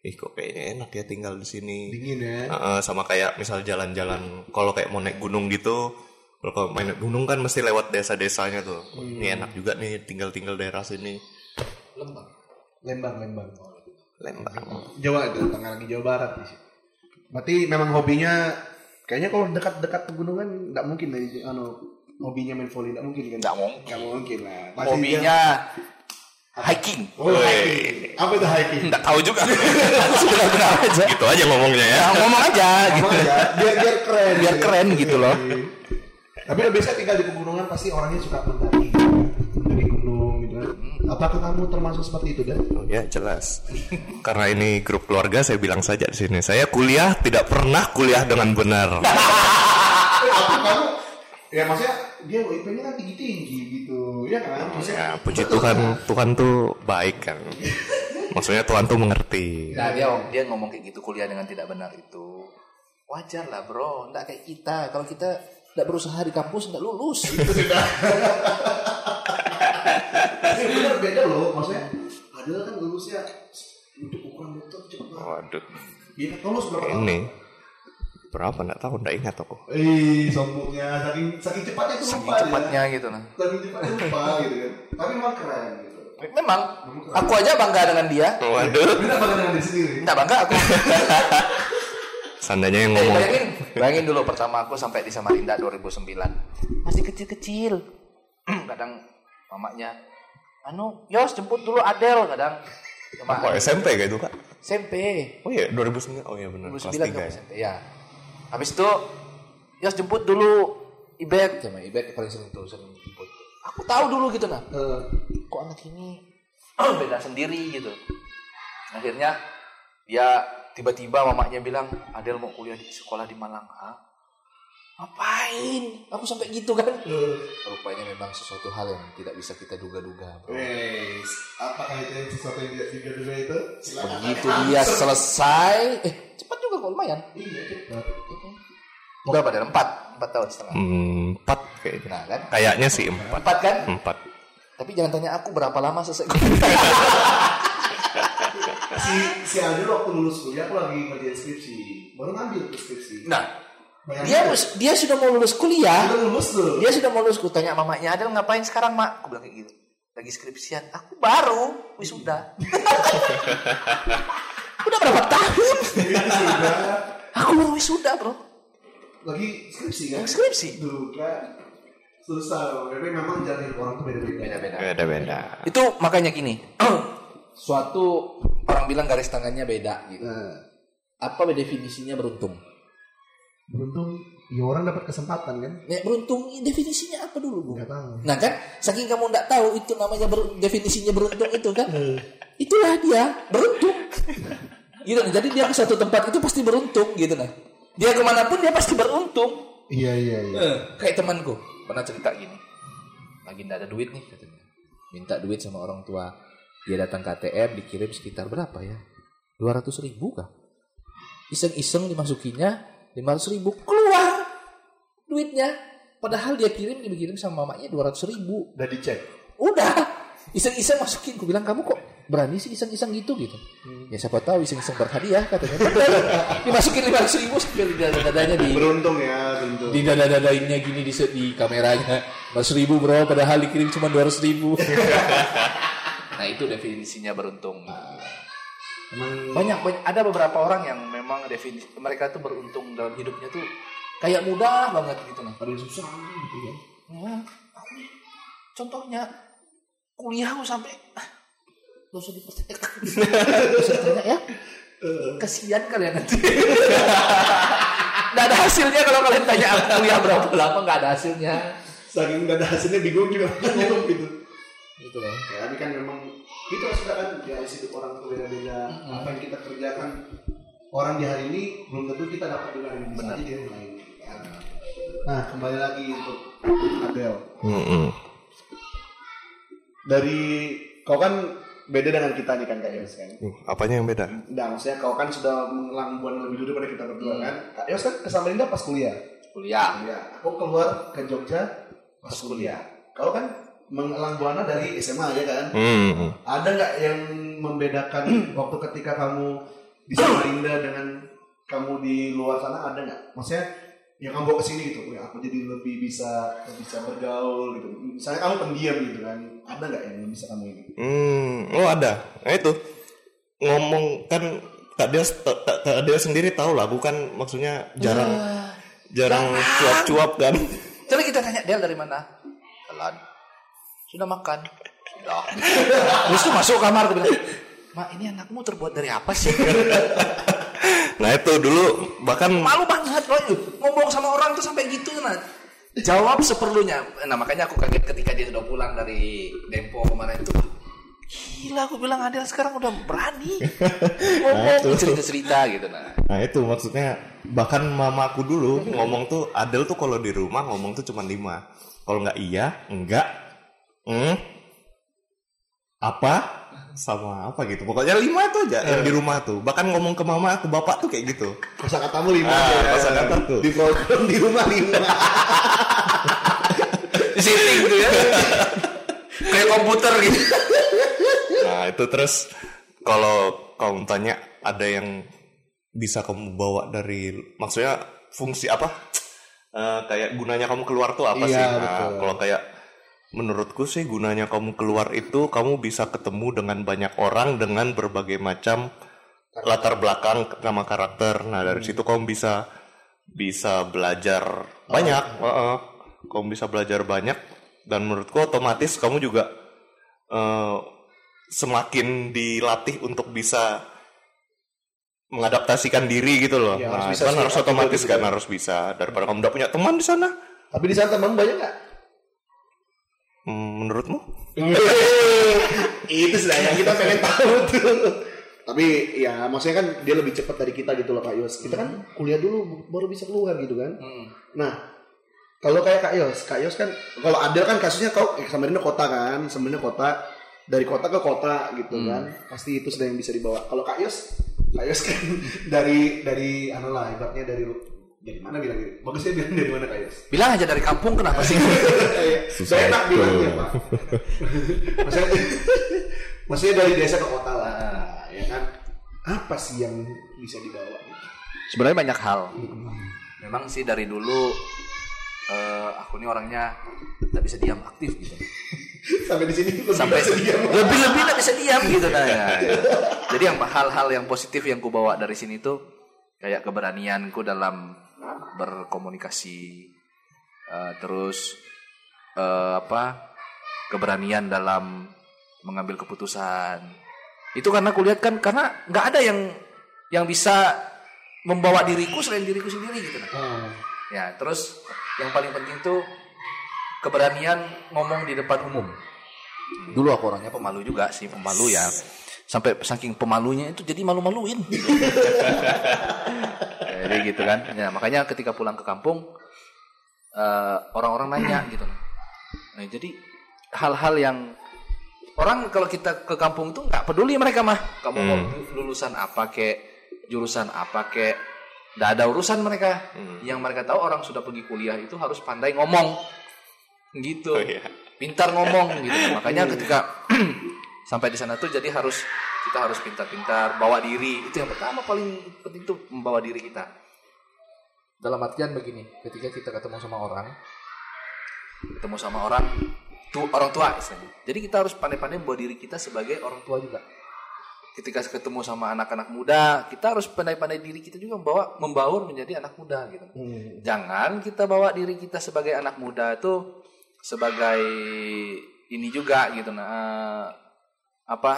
ih kok kayaknya enak ya tinggal di sini. Dingin ya. Heeh, sama kayak misal jalan-jalan kalau kayak mau naik gunung gitu, kalau main naik gunung kan mesti lewat desa-desanya tuh. Wah, Ini enak juga nih tinggal-tinggal daerah sini. Lembang. Lembang Lembang. Lembang. Jawa itu tengah lagi Jawa Barat situ. Berarti memang hobinya kayaknya kalau dekat-dekat pegunungan nggak mungkin dari anu hobinya main volley nggak mungkin kan? Nggak mungkin. Nggak mungkin lah. Pasti Hobinya hiking. Oh, hiking. Apa itu hiking? Enggak tahu juga. Benar aja. Gitu aja ngomongnya ya. Ngomong aja gitu. Aja, biar biar keren. Biar keren gitu loh. Tapi lo biasa tinggal di pegunungan pasti orangnya suka mendaki, gitu mendaki gunung gitu kan. Apakah kamu termasuk seperti itu dan? Oh, ya jelas. Karena ini grup keluarga, saya bilang saja di sini. Saya kuliah tidak pernah kuliah dengan benar. Kamu? Ya maksudnya dia IP-nya kan tinggi-tinggi gitu, ya kan? Maksudnya Ya, puji Tuhan, Tuhan tuh baik kan. Maksudnya Tuhan tuh mengerti. Nah, dia dia ngomong kayak gitu kuliah dengan tidak benar itu. Wajar lah, Bro. Enggak kayak kita. Kalau kita tidak berusaha di kampus enggak lulus. Tapi bener beda loh, maksudnya padahal kan lulusnya untuk ukuran dokter cepet banget. Waduh, kan lulus berapa tahun? ini berapa? Nggak tahu, nggak ingat aku. Eh, sombongnya saking saking cepatnya itu Saking lupa cepatnya ya. gitu nah. Saking cepatnya lupa gitu kan. Tapi memang keren gitu. Memang aku aja bangga dengan dia. Waduh, Kita bangga dengan diri sendiri. Enggak bangga aku. seandainya yang Eh, ngomong bayangin, bayangin dulu pertama aku sampai di Samarinda 2009. Masih kecil-kecil. kadang mamanya, anu, Yos jemput dulu Adel kadang. Cuma apa SMP kayak itu kak? SMP. Oh iya 2009, oh iya benar kelas 2009 tiga ke ya. SMP ya. Habis itu Yos jemput dulu Ibet sama Ibet paling sering tuh sering jemput. Aku tahu dulu gitu nah Eh, kok anak ini beda sendiri gitu. Akhirnya dia tiba-tiba mamanya bilang Adel mau kuliah di sekolah di Malang Hah? Ngapain aku sampai gitu kan rupanya memang sesuatu hal yang tidak bisa kita duga-duga bro. Wes, apakah itu yang sesuatu yang tidak diduga itu? Silakan. begitu dia selesai eh cepat juga kok lumayan Iya, cepat. berapa dari empat empat tahun setengah Hmm, empat kayaknya. nah kan Kayaknya sih empat. empat kan Empat. tapi jangan tanya aku berapa lama selesai Si si Adil waktu lulus kuliah aku lagi ngerjain skripsi. Baru ngambil skripsi. nah Dia dia sudah mau lulus kuliah udah lulus tuh. Dia sudah mau lulus, ku tanya mamanya, Adel ngapain sekarang mak? Aku bilang kayak gitu. Lagi skripsian. Aku baru wisuda. Udah berapa tahun? Sudah. Aku baru wisuda bro. Lagi skripsi kan? Skripsi. Tuh kan. Susah. Tapi memang jalan hidup orang tuh beda-beda. Beda-beda. Beda-beda. Itu makanya gini. Suatu orang bilang garis tangannya beda gitu. Nah, Apa definisinya beruntung? Beruntung ya orang dapat kesempatan kan? Ya, beruntung definisinya apa dulu bu? Enggak tahu. Nah kan, saking kamu nggak tahu itu namanya ber- definisinya beruntung itu kan, itulah dia beruntung. gitu nah. Jadi dia ke satu tempat itu pasti beruntung gitu nah. Dia ke mana pun dia pasti beruntung. Iya iya iya. Eh, kayak temanku pernah cerita gini, lagi nggak ada duit nih katanya, minta duit sama orang tua. Dia datang ke ATM dikirim sekitar berapa ya? 200 ribu kah? Iseng-iseng dimasukinya 500 ribu keluar duitnya. Padahal dia kirim dikirim sama mamanya 200 ribu. Udah dicek. Udah iseng-iseng masukin. Gue bilang kamu kok berani sih iseng-iseng gitu gitu. Ya siapa tahu iseng-iseng berhadiah katanya. Dimasukin 500 ribu sambil di dada-dadanya di Beruntung ya, beruntung. di dada-dadainnya gini di, di kameranya. 100 ribu bro padahal dikirim cuma 200 ribu. nah itu definisinya beruntung. Emang Banyak, banyak ada beberapa orang yang memang definisi mereka tuh beruntung dalam hidupnya tuh kayak mudah banget gitu nah. ada yang susah gitu. Ya, nih, contohnya kuliah aku sampai ah, gak usah. Gak ditanya ya. Kasihan kalian nanti. Gak ada hasilnya kalau kalian tanya aku kuliah berapa lama gak ada hasilnya. Saking nggak ada hasilnya bingung juga gitu. Gitu loh. Ya, tapi kan memang itu sudah kan ya hidup orang tuh beda-beda. Apa yang kita kerjakan orang di hari ini belum tentu kita dapat dengan yang bisa aja yang lain. Ya. Nah kembali lagi untuk Adel. Mm-mm. Dari kau kan beda dengan kita nih kan Kak Yos kan. Uh, Apanya yang beda? Nah maksudnya kau kan sudah mengelang buan lebih dulu daripada kita berdua kan. Kak Yos kan ke Samarinda pas kuliah. Kuliah. Kuliah. Aku keluar ke Jogja pas kuliah. Kau kan mengelang buana dari SMA ya kan. Hmm. Ada nggak yang membedakan waktu ketika kamu di Samarinda dengan kamu di luar sana ada nggak? Maksudnya yang kamu bawa ke sini gitu, ya aku jadi lebih bisa bisa bergaul gitu. Misalnya kamu pendiam gitu kan, ada nggak yang bisa kamu ini? Hmm, oh ada. Nah itu ngomong kan Kak Dia Kak Kak Dia sendiri tahu lah, bukan maksudnya jarang jarang cuap-cuap kan. Coba kita tanya Del dari mana? Jalan. Sudah makan? Sudah. Terus tuh masuk kamar gue bilang, Mak ini anakmu terbuat dari apa sih? Nah itu dulu bahkan Malu banget loh ngomong sama orang tuh sampai gitu nah. Jawab seperlunya. Nah makanya aku kaget ketika dia sudah pulang dari Dempo kemarin itu. Gila aku bilang Adel sekarang udah berani ngomong cerita-cerita gitu nah. Nah itu maksudnya bahkan mamaku dulu ngomong tuh Adel tuh kalau di rumah ngomong tuh cuma lima. Kalau nggak iya, enggak, hmm, apa, sama apa gitu. Pokoknya lima itu aja yang di rumah tuh. Bahkan ngomong ke mama, ke bapak tuh kayak gitu. Kosa katamu lima Ah, ya. kosakata tuh. Di program di rumah lima. Di setting gitu ya. Kayak komputer gitu. Nah itu terus kalau kamu tanya ada yang bisa kamu bawa dari maksudnya fungsi apa? Eh, kayak gunanya kamu keluar tuh apa Iya, sih? Nah, kalau kayak menurutku sih gunanya kamu keluar itu kamu bisa ketemu dengan banyak orang dengan berbagai macam latar belakang nama karakter. Nah dari situ kamu bisa bisa belajar banyak. Heeh. Kamu bisa belajar banyak dan menurutku otomatis kamu juga eh, semakin dilatih untuk bisa mengadaptasikan diri gitu loh. Ya, nah, harus bisa kan speak harus up juga otomatis gitu kan ya. harus bisa daripada kamu udah punya teman di sana. Tapi di sana teman banyak nggak? Hmm, menurutmu? itu sudah yang kita pengen tahu tuh. Tapi ya maksudnya kan dia lebih cepat dari kita gitu loh Kak Yos. Kita kan kuliah dulu baru bisa keluar gitu kan. Hmm. Nah, kalau kayak Kak Yos, Kak Yos kan kalau Adel kan kasusnya kau eh, Samarinda kota kan, Samarinda kota dari kota ke kota gitu kan. Pasti itu sudah yang bisa dibawa. Kalau Kak Yos, Kak Yos kan dari dari anu lah ibaratnya dari dari mana bilang gitu. Bagusnya bilang dari mana Kak Yos? Bilang aja dari kampung kenapa sih? Saya enak bilangnya Pak. maksudnya, maksudnya dari desa ke kota lah, ya kan? Apa sih yang bisa dibawa? Sebenarnya banyak hal. Memang sih dari dulu eh, aku ini orangnya tidak bisa diam aktif gitu. Sampai di sini lebih Sampai bisa diam. lebih lebih tidak bisa diam gitu nah. ya. Jadi yang hal-hal yang positif yang ku bawa dari sini tuh kayak keberanianku dalam berkomunikasi eh, terus eh, apa keberanian dalam mengambil keputusan itu karena kulihat kan karena nggak ada yang yang bisa membawa diriku selain diriku sendiri gitu nah. Ah, Ya, terus yang paling penting tuh keberanian ngomong di depan umum. Dulu aku orangnya pemalu juga sih, pemalu ya. Sampai saking pemalunya itu jadi malu-maluin. jadi gitu kan. Ya, makanya ketika pulang ke kampung eh, orang-orang nanya gitu. Nah, jadi hal-hal yang orang kalau kita ke kampung tuh nggak peduli mereka mah. Kamu mau lulusan apa kek, jurusan apa kek, nggak ada urusan mereka. Yang mereka tahu orang sudah pergi kuliah itu harus pandai ngomong, gitu. Oh, iya. Pintar ngomong gitu. Makanya ketika sampai di sana tuh jadi harus kita harus pintar-pintar bawa diri. Itu yang pertama paling penting tuh membawa diri kita. Dalam artian begini, ketika kita ketemu sama orang, ketemu sama orang tu orang tua istilahnya. Jadi kita harus pandai-pandai membawa diri kita sebagai orang tua juga. Ketika ketemu sama anak-anak muda, kita harus pandai-pandai diri kita juga membawa membaur menjadi anak muda gitu. hmm. Jangan kita bawa diri kita sebagai anak muda itu sebagai ini juga gitu nah apa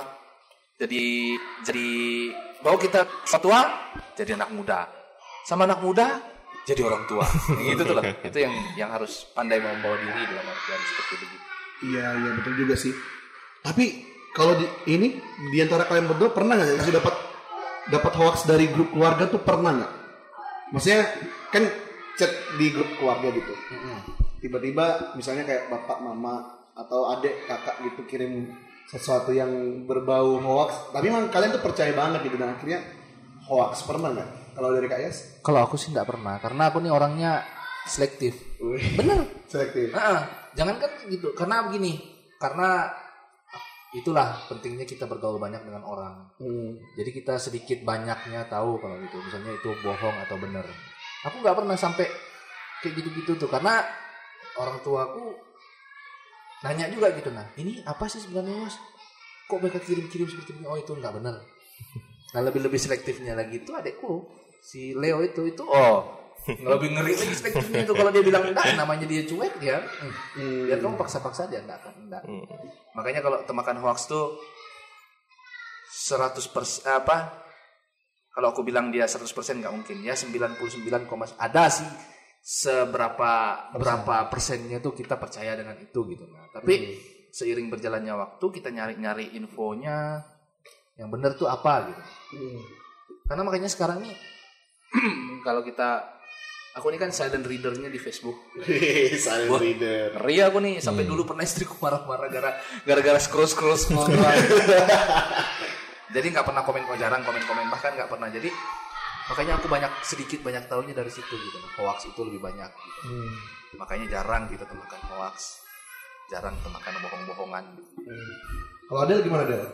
jadi jadi bawa kita tua jadi anak muda sama anak muda jadi orang tua gitu tuh lah itu yang yang harus pandai membawa diri dalam artian seperti begitu Iya, iya betul juga sih. Tapi kalau di ini di antara kalian berdua pernah nggak sih dapat dapat hoax dari grup keluarga tuh pernah nggak? Maksudnya kan chat di grup keluarga gitu. Tiba-tiba misalnya kayak bapak, mama atau adik, kakak gitu kirim sesuatu yang berbau hoax. Tapi memang kalian tuh percaya banget gitu dan akhirnya hoax pernah nggak? Kalau dari Yas? kalau aku sih nggak pernah karena aku nih orangnya selektif bener Selektif. Heeh, jangan kan gitu. Karena begini, karena itulah pentingnya kita bergaul banyak dengan orang. Hmm. Jadi kita sedikit banyaknya tahu kalau gitu. Misalnya itu bohong atau benar. Aku nggak pernah sampai kayak gitu-gitu tuh karena orang tuaku nanya juga gitu nah ini apa sih sebenarnya mas? Kok mereka kirim-kirim seperti ini? Oh itu nggak benar. Nah lebih lebih selektifnya lagi. Itu adekku si Leo itu itu oh. lebih ngeri lagi selektifnya itu. Kalau dia bilang enggak namanya dia cuek dia hmm, biar kamu paksa-paksa dia enggak akan enggak. Makanya kalau temakan hoax tuh 100 persen apa kalau aku bilang dia 100% nggak mungkin. Ya 99, ada sih seberapa berapa persennya tuh kita percaya dengan itu gitu nah tapi seiring berjalannya waktu kita nyari-nyari infonya yang benar tuh apa gitu Hmm. karena makanya sekarang nih kalau kita aku ini kan silent readernya di Facebook Silent Wah. reader. ngeri aku nih sampai dulu pernah istriku marah-marah gara gara-gara scroll scroll scroll jadi nggak pernah komen oh, jarang komen komen bahkan nggak pernah jadi makanya aku banyak sedikit banyak tahunya dari situ gitu hoax itu lebih banyak gitu. Hmm. makanya jarang kita temukan hoax jarang temukan bohong-bohongan Kalau Adel gimana Del?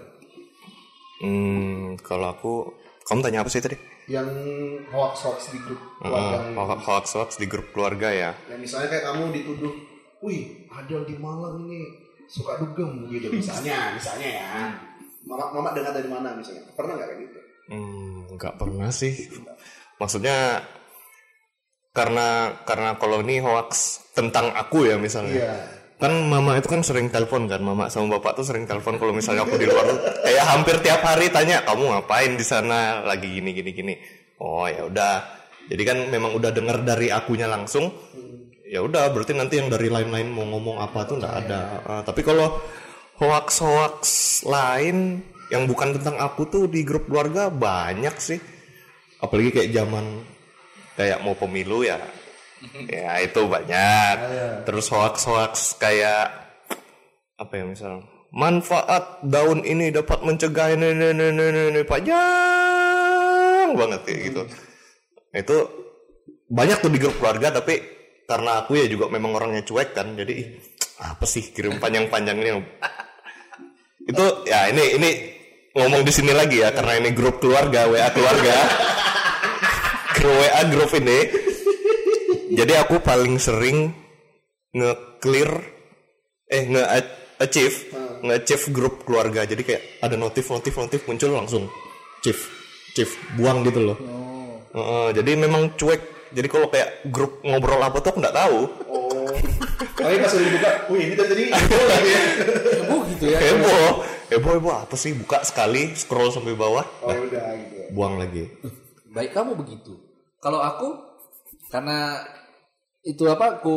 Hmm, kalau aku, kamu tanya apa sih tadi? Yang hoax hoax di grup keluarga. Uh, hoax hoax di grup keluarga ya. Ya misalnya kayak kamu dituduh, wih Adel di Malang ini suka dugem gitu misalnya, misalnya ya. Mama, mama dengar dari mana misalnya? Pernah nggak kayak gitu? Hmm, nggak pernah sih. Maksudnya karena karena kalau ini hoax tentang aku ya misalnya. Iya. kan mama itu kan sering telepon kan mama sama bapak tuh sering telepon kalau misalnya aku di luar kayak hampir tiap hari tanya kamu ngapain di sana lagi gini gini gini oh ya udah jadi kan memang udah dengar dari akunya langsung ya udah berarti nanti yang dari lain-lain mau ngomong apa tuh nggak ada Ah, tapi kalau hoax hoax lain yang bukan tentang aku tuh di grup keluarga banyak sih. Apalagi kayak zaman kayak mau pemilu ya. Ya itu banyak. Terus hoax hoax kayak apa ya misal manfaat daun ini dapat mencegah ini ini ini ini, ini panjang banget kayak gitu. Itu banyak tuh di grup keluarga tapi karena aku ya juga memang orangnya cuek kan jadi apa sih kirim panjang-panjang ini? Itu ya ini ini ngomong di sini lagi ya karena ini grup keluarga WA keluarga. Grup WA grup ini. Jadi aku paling sering nge-clear eh nge-achieve nge-achieve grup keluarga. Jadi kayak ada notif notif notif muncul langsung. Chief chief buang gitu loh. Heeh, jadi memang cuek. Jadi kalau kayak grup ngobrol apa tuh aku nggak tahu. Oh. Tapi pas udah dibuka, wih ini terjadi heboh lagi ya. Heboh ya. heboh heboh heboh apa sih buka sekali scroll sampai bawah Oh udah gitu. buang lagi Baik kamu begitu. Kalau aku karena itu apa ku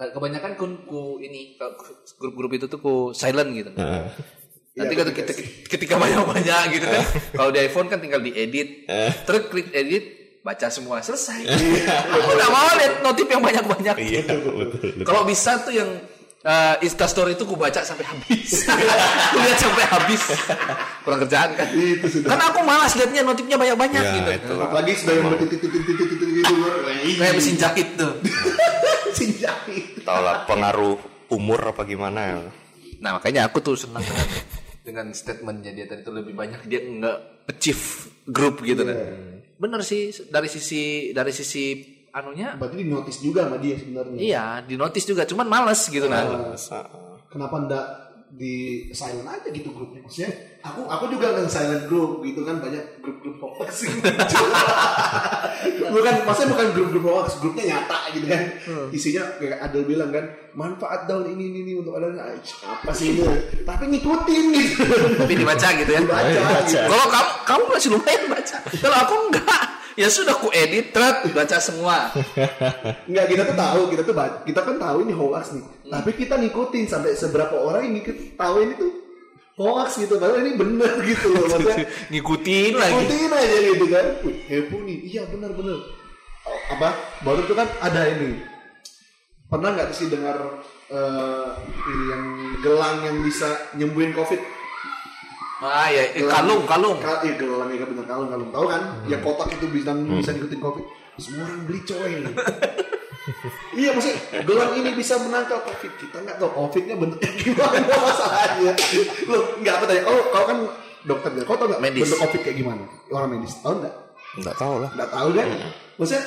kebanyakan ku, ku ini grup-grup itu tuh ku silent gitu. Heeh. Nanti ketika, ketika banyak-banyak gitu kan. Kalau di iPhone kan tinggal diedit. Terus klik edit, baca semua selesai. Aku nggak mau lihat notif yang banyak-banyak. iya. Kalau bisa tuh yang uh, Instastory itu ku baca sampai habis. ku lihat sampai habis. Kurang kerjaan kan. Itu sudah. Karena aku malas liatnya notifnya banyak-banyak ya gitu. itulah Apalagi sudah yang bertitik-titik-titik gitu. Kayak mesin jahit tuh. Sinjaki. tau lah pengaruh umur apa gimana ya Nah makanya aku tuh senang dengan dengan statementnya dia tadi tuh lebih banyak dia nggak achieve grup gitu kan. Bener sih dari sisi dari sisi anunya Berarti di notice juga sama dia sebenarnya. iya di notice juga cuman males gitu nah. Masa, Kenapa ndak di silent aja gitu grupnya? Maksudnya aku aku juga nge silent grup gitu kan banyak grup-grup hoax gitu. bukan maksudnya bukan grup-grup hoax, grupnya nyata gitu kan. Isinya kayak Adel bilang kan, manfaat daun ini ini, ini untuk Adel Ah, apa sih ini? Tapi ngikutin gitu. Tapi dibaca gitu ya. Baca gitu. Kalau kamu kamu masih lumayan baca. Kalau aku enggak. Ya sudah ku edit, tret, baca semua. Enggak kita tuh tahu, kita tuh kita kan tahu ini hoax nih. Tapi kita ngikutin sampai seberapa orang yang ngikut tahu ini tuh hoax gitu. Padahal ini bener gitu loh. Maksudnya Ngikutin lagi. ngikutin aja gitu kan. Wih, heboh nih. Iya bener-bener. Oh, apa? Baru tuh kan ada ini. Pernah nggak sih dengar eh, ini yang gelang yang bisa nyembuhin covid? Ah ya, eh, kalung, kalung. Kal iya gelang ya bener kalung kalung. Tahu kan? Ya kotak itu bisa bisa ngikutin covid. Semua orang beli coy. iya maksudnya gelang ini bisa menangkal covid. Kita nggak tahu covidnya bentuknya gimana masalahnya. Loh nggak apa tanya. Oh kau kan dokter ya. Kau tahu nggak Medis. bentuk covid kayak gimana? Orang medis tahu nggak? nggak tahu lah Nggak tahu kan? Maksudnya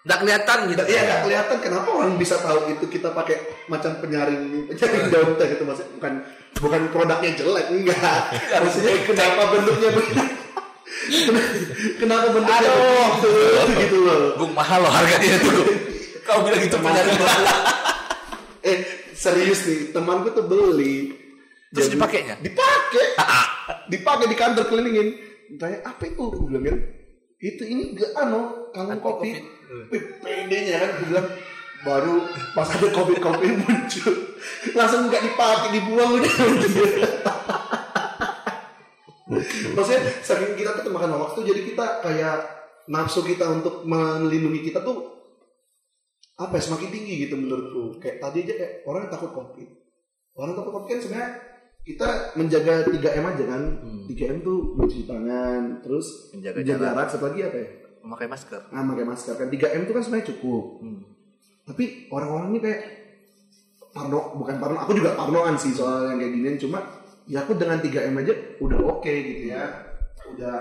Nggak kelihatan gitu. Iya nggak kelihatan kenapa orang bisa tahu itu kita pakai macam penyaring penyaring daun teh gitu maksudnya bukan bukan produknya jelek enggak. Maksudnya kenapa bentuknya begitu kenapa bentuknya begitu gitu loh. Gung mahal loh harganya itu. Kau bilang itu penyaring eh serius nih temanku tuh beli. Terus Jadi- dipakainya? dipakai. Dipakai di kantor kelilingin. Tanya apa itu? Gua bilang kan itu ini gak anu kalung kopi. Wih, pedenya kan Gua bilang baru pas ada covid covid muncul. Langsung nggak dipakai dibuang. Udah maksudnya saking kita tuh makan tuh jadi kita kayak nafsu kita untuk melindungi kita tuh apa ya semakin tinggi gitu menurutku. Kayak tadi aja kayak orang yang takut covid orang takut covid kan sebenarnya kita menjaga 3M aja kan? 3M tuh mencuci tangan terus Menjaga menjaga jarak. jarak satu lagi apa ya? Memakai masker. nah pakai masker kan. 3M tuh kan sebenarnya cukup tapi orang-orang ini kayak parno bukan parno aku juga parnoan sih soal yang kayak ginian cuma ya aku dengan 3M aja udah oke gitu ya udah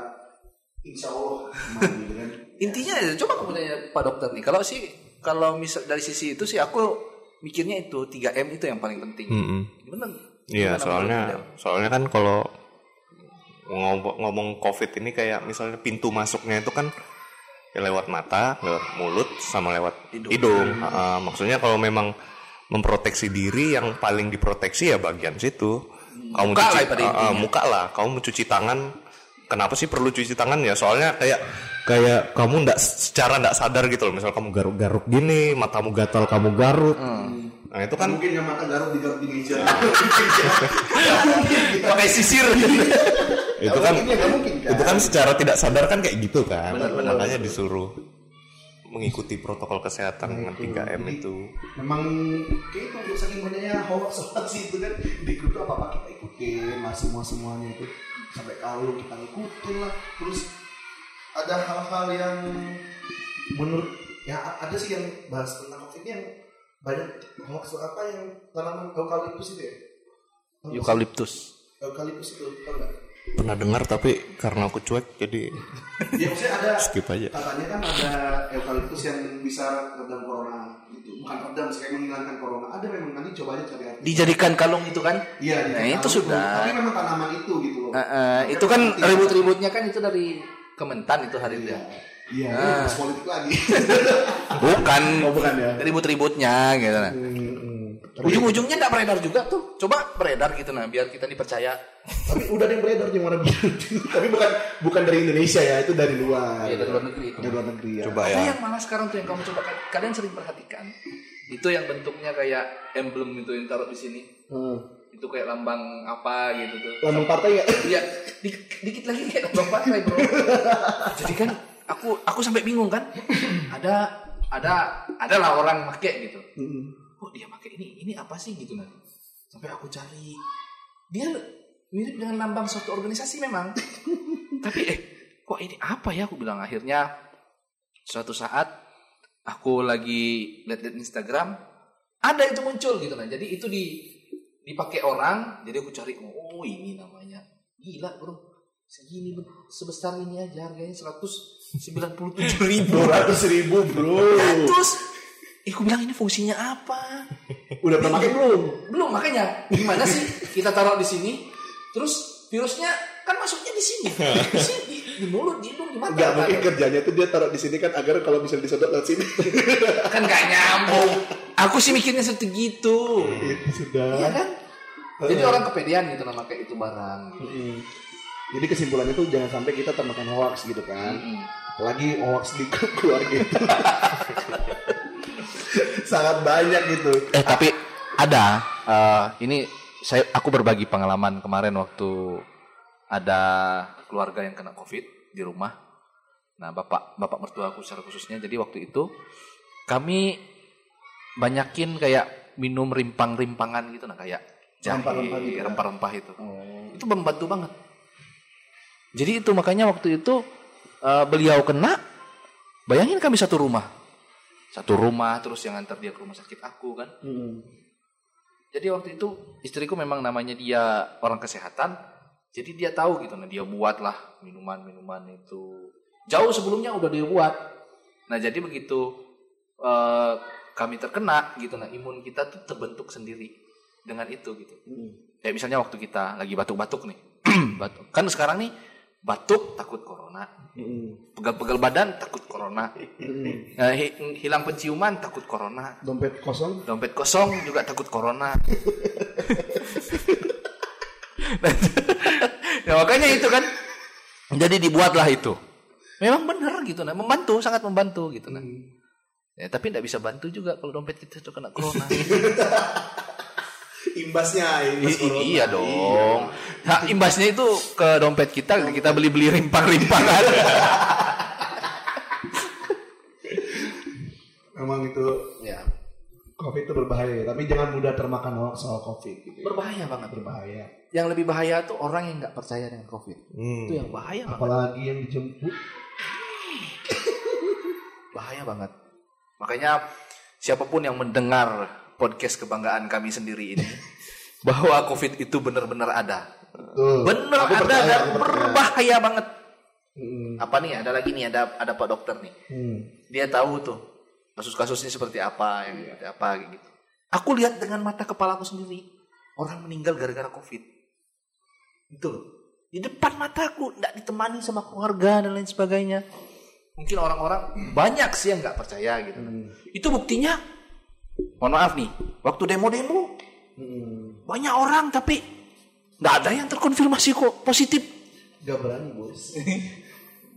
insya Allah aman gitu kan Intinya ya, coba kamu tanya Pak Dokter nih. Kalau sih kalau misal dari sisi itu sih aku mikirnya itu 3M itu yang paling penting. Bener. Iya, Gimana soalnya menurut soalnya kan kalau ngomong, ngomong COVID ini kayak misalnya pintu masuknya itu kan ya lewat mata, lewat mulut, sama lewat hidung. Ah, maksudnya kalau memang memproteksi diri yang paling diproteksi ya bagian situ. Kamu Muka lah cuci, pada Ah, ah, intinya. muka lah. Kamu mencuci tangan. Kenapa sih perlu cuci tangan ya? Soalnya kayak kayak kamu ndak secara ndak sadar gitu loh. Misal kamu garuk-garuk gini, matamu gatal kamu garuk. Hmm. Nah itu kan mungkin yang mata garuk digaruk di meja. Pakai sisir. itu kan Mungkin ya, nggak mungkin kan. itu kan secara tidak sadar kan kayak gitu kan. Makanya disuruh mengikuti protokol kesehatan dengan 3M itu. Memang kayak itu saking banyaknya hoax hoax itu kan di grup apa apa kita ikutin lah semua semuanya itu sampai kalau kita ngikutin lah terus ada hal-hal yang menurut ya ada sih yang bahas tentang covid ini yang banyak hoax apa yang tanaman eukaliptus itu ya? Eukaliptus. eukaliptus itu nggak Pernah dengar tapi karena aku cuek jadi ya maksudnya ada skip aja. katanya kan ada eukaliptus yang bisa redam corona gitu bukan redam sih kayak menghilangkan corona ada memang nanti coba aja cari artikel. Dijadikan kalung itu kan? Iya, Nah, itu tanam sudah. Tapi memang tanaman itu gitu loh. Eh, eh, itu kan ribut-ributnya kan itu dari Kementan itu hari itu Iya. ya. Iya, Ah. ini bahas politik lagi. Bukan. Oh, bukan ya? Ribut-ributnya gitu nah. Hmm, Ujung-ujungnya enggak beredar juga tuh. Coba beredar gitu nah biar kita dipercaya. Tapi udah ada yang beredar yang warna biru. Tapi bukan bukan dari Indonesia ya, itu dari luar. Iya, dari luar negeri itu. Dari luar negeri ya. Coba Ada ya. yang malah sekarang tuh yang kamu coba kalian sering perhatikan. Itu yang bentuknya kayak emblem itu yang taruh di sini. Hmm. Itu kayak lambang apa gitu tuh. Lambang partai nggak? Iya, di- dikit lagi kayak lambang partai, Bro. Jadi kan aku aku sampai bingung kan. Ada ada adalah orang make gitu. Kok dia pakai ini? Ini apa sih gitu nanti. Sampai aku cari. Dia mirip dengan lambang suatu organisasi memang. Tapi eh kok ini apa ya? Aku bilang akhirnya suatu saat aku lagi lihat-lihat Instagram ada itu muncul gitu nah. Jadi itu di dipakai orang, jadi aku cari oh ini namanya. Gila, Bro. Segini sebesar ini aja harganya 197 ribu. Dua ratus ribu bro. Terus eh, aku bilang ini fungsinya apa? Udah pernah pakai belum? Belum makanya gimana sih kita taruh di sini terus virusnya kan masuknya di sini. Di sini di, di mulut, di hidung, di mata. Enggak kan? mungkin kerjanya tuh dia taruh di sini kan agar kalau misalnya disodot lewat sini. kan gak nyambung. Aku sih mikirnya seperti gitu. itu sudah. Iya kan? Jadi orang kepedean gitu nama kayak itu barang. Gitu. Jadi kesimpulannya tuh jangan sampai kita termakan hoax gitu kan. Apalagi hoax di grup keluarga itu. Sangat banyak gitu. Eh tapi ada eh, ini saya aku berbagi pengalaman kemarin waktu ada keluarga yang kena covid di rumah. Nah bapak bapak mertua aku secara khususnya jadi waktu itu kami banyakin kayak minum rimpang-rimpangan gitu nah kayak jahe Rempah-rempah gitu ya? rempah-rempah itu itu membantu banget. Jadi itu makanya waktu itu eh, beliau kena bayangin kami satu rumah satu rumah terus yang antar dia ke rumah sakit aku kan Mm. jadi waktu itu istriku memang namanya dia orang kesehatan. Jadi dia tahu gitu, nah dia buatlah minuman-minuman itu. Jauh sebelumnya udah dia buat. Nah jadi begitu eh, kami terkena gitu, nah imun kita tuh terbentuk sendiri dengan itu gitu. Kayak misalnya waktu kita lagi batuk-batuk nih, batuk. Kan sekarang nih batuk takut corona, Mm. pegal-pegal badan takut corona. Nah, hi- hilang penciuman takut corona, Dompet kosong. dompet kosong juga takut corona. ya makanya itu kan. Jadi dibuatlah itu. Memang benar gitu nah, membantu sangat membantu gitu nah. Ya, tapi tidak bisa bantu juga kalau dompet kita itu kena corona. Imbasnya, imbas I- corona. iya dong. Nah, imbasnya itu ke dompet kita kita beli-beli rimpang-rimpangan. Memang itu ya, COVID itu berbahaya, tapi jangan mudah termakan hoax soal COVID gitu. ya. berbahaya banget. Berbahaya. Yang lebih bahaya tuh orang yang nggak percaya dengan Covid. Hmm. Itu yang bahaya banget. Apalagi yang dijemput. bahaya banget. Makanya siapa pun yang mendengar podcast kebanggaan kami sendiri ini bahwa COVID itu benar-benar ada. Tuh. Benar Aku ada percaya, dan aku berbahaya banget. Mm. Apa nih? Ada lagi nih ada ada Pak Dokter nih. Mm. Dia tahu tuh kasus-kasusnya seperti apa yang seperti apa gitu. Aku lihat dengan mata kepalaku sendiri orang meninggal gara-gara COVID. Itu loh. Di depan mataku tidak ditemani sama keluarga dan lain sebagainya. Mungkin orang-orang banyak sih yang nggak percaya gitu. Hmm. Itu buktinya mohon maaf nih, waktu demo-demo Hmm. banyak orang tapi nggak ada yang terkonfirmasi kok positif. Gak berani bos.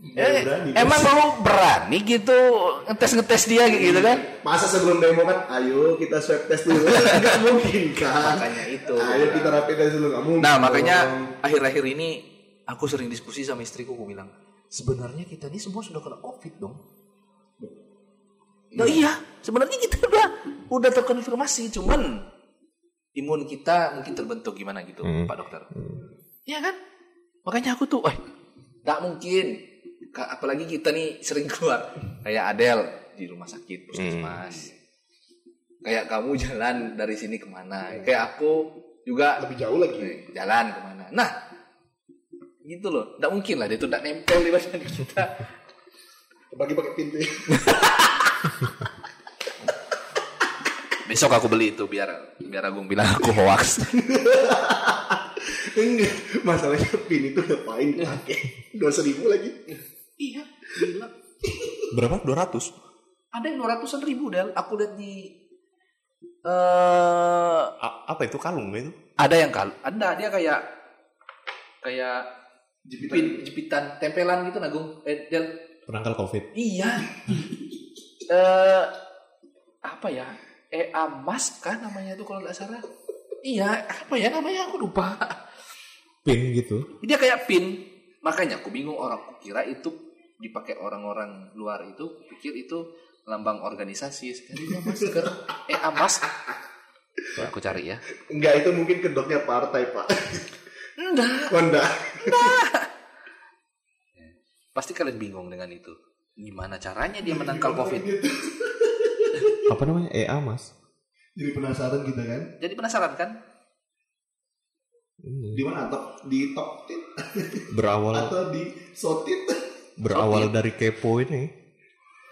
Eh, berani. emang lu berani gitu ngetes-ngetes dia gitu kan? Masa sebelum demo kan, ayo kita swab test dulu. Gak mungkin kan. Makanya itu. Ayo kita rapid test dulu. Mungkin. Nah makanya akhir-akhir ini aku sering diskusi sama istriku, aku bilang sebenarnya kita ini semua sudah kena covid dong. Nah, iya, sebenarnya kita udah udah terkonfirmasi, cuman imun kita mungkin terbentuk gimana gitu, Pak Dokter. Iya kan? Makanya aku tuh, eh, nggak mungkin. Apalagi kita nih sering keluar, kayak Adel di rumah sakit puskesmas. Kayak kamu jalan dari sini ke mana? Kayak aku juga lebih jauh lagi. Eh, jalan ke mana nah gitu loh nggak mungkin lah dia tuh nggak nempel di badan kita Bagi pakai pintu. besok aku beli itu biar biar Agung bilang aku hoax Enggak. Masalahnya pin itu ngapain dipakai? Dua seribu lagi. iya gila Berapa? 200? ada yang dua ratusan ribu del aku lihat di eh A- apa itu kalung itu? ada yang kal ada dia kayak kayak Jepitan. pin jepitan tempelan gitu Agung eh del Penangkal covid. iya eh apa ya EA Mas kan namanya itu kalau nggak salah? Iya apa ya namanya? Aku lupa. Pin gitu. dia kayak pin. Makanya aku bingung orang aku kira itu dipakai orang-orang luar itu pikir itu lambang organisasi. Sekalinya masker. Eh amas Coba aku cari ya. Enggak, itu mungkin kedoknya partai, Pak. enggak. Enggak. pasti kalian bingung dengan itu. Gimana caranya dia menangkal covid Apa namanya? EA mas. Jadi penasaran kita kan? jadi penasaran kan Ini. Di mana? Top, di top tit Berawal atau di sotit? berawal dari kepo ini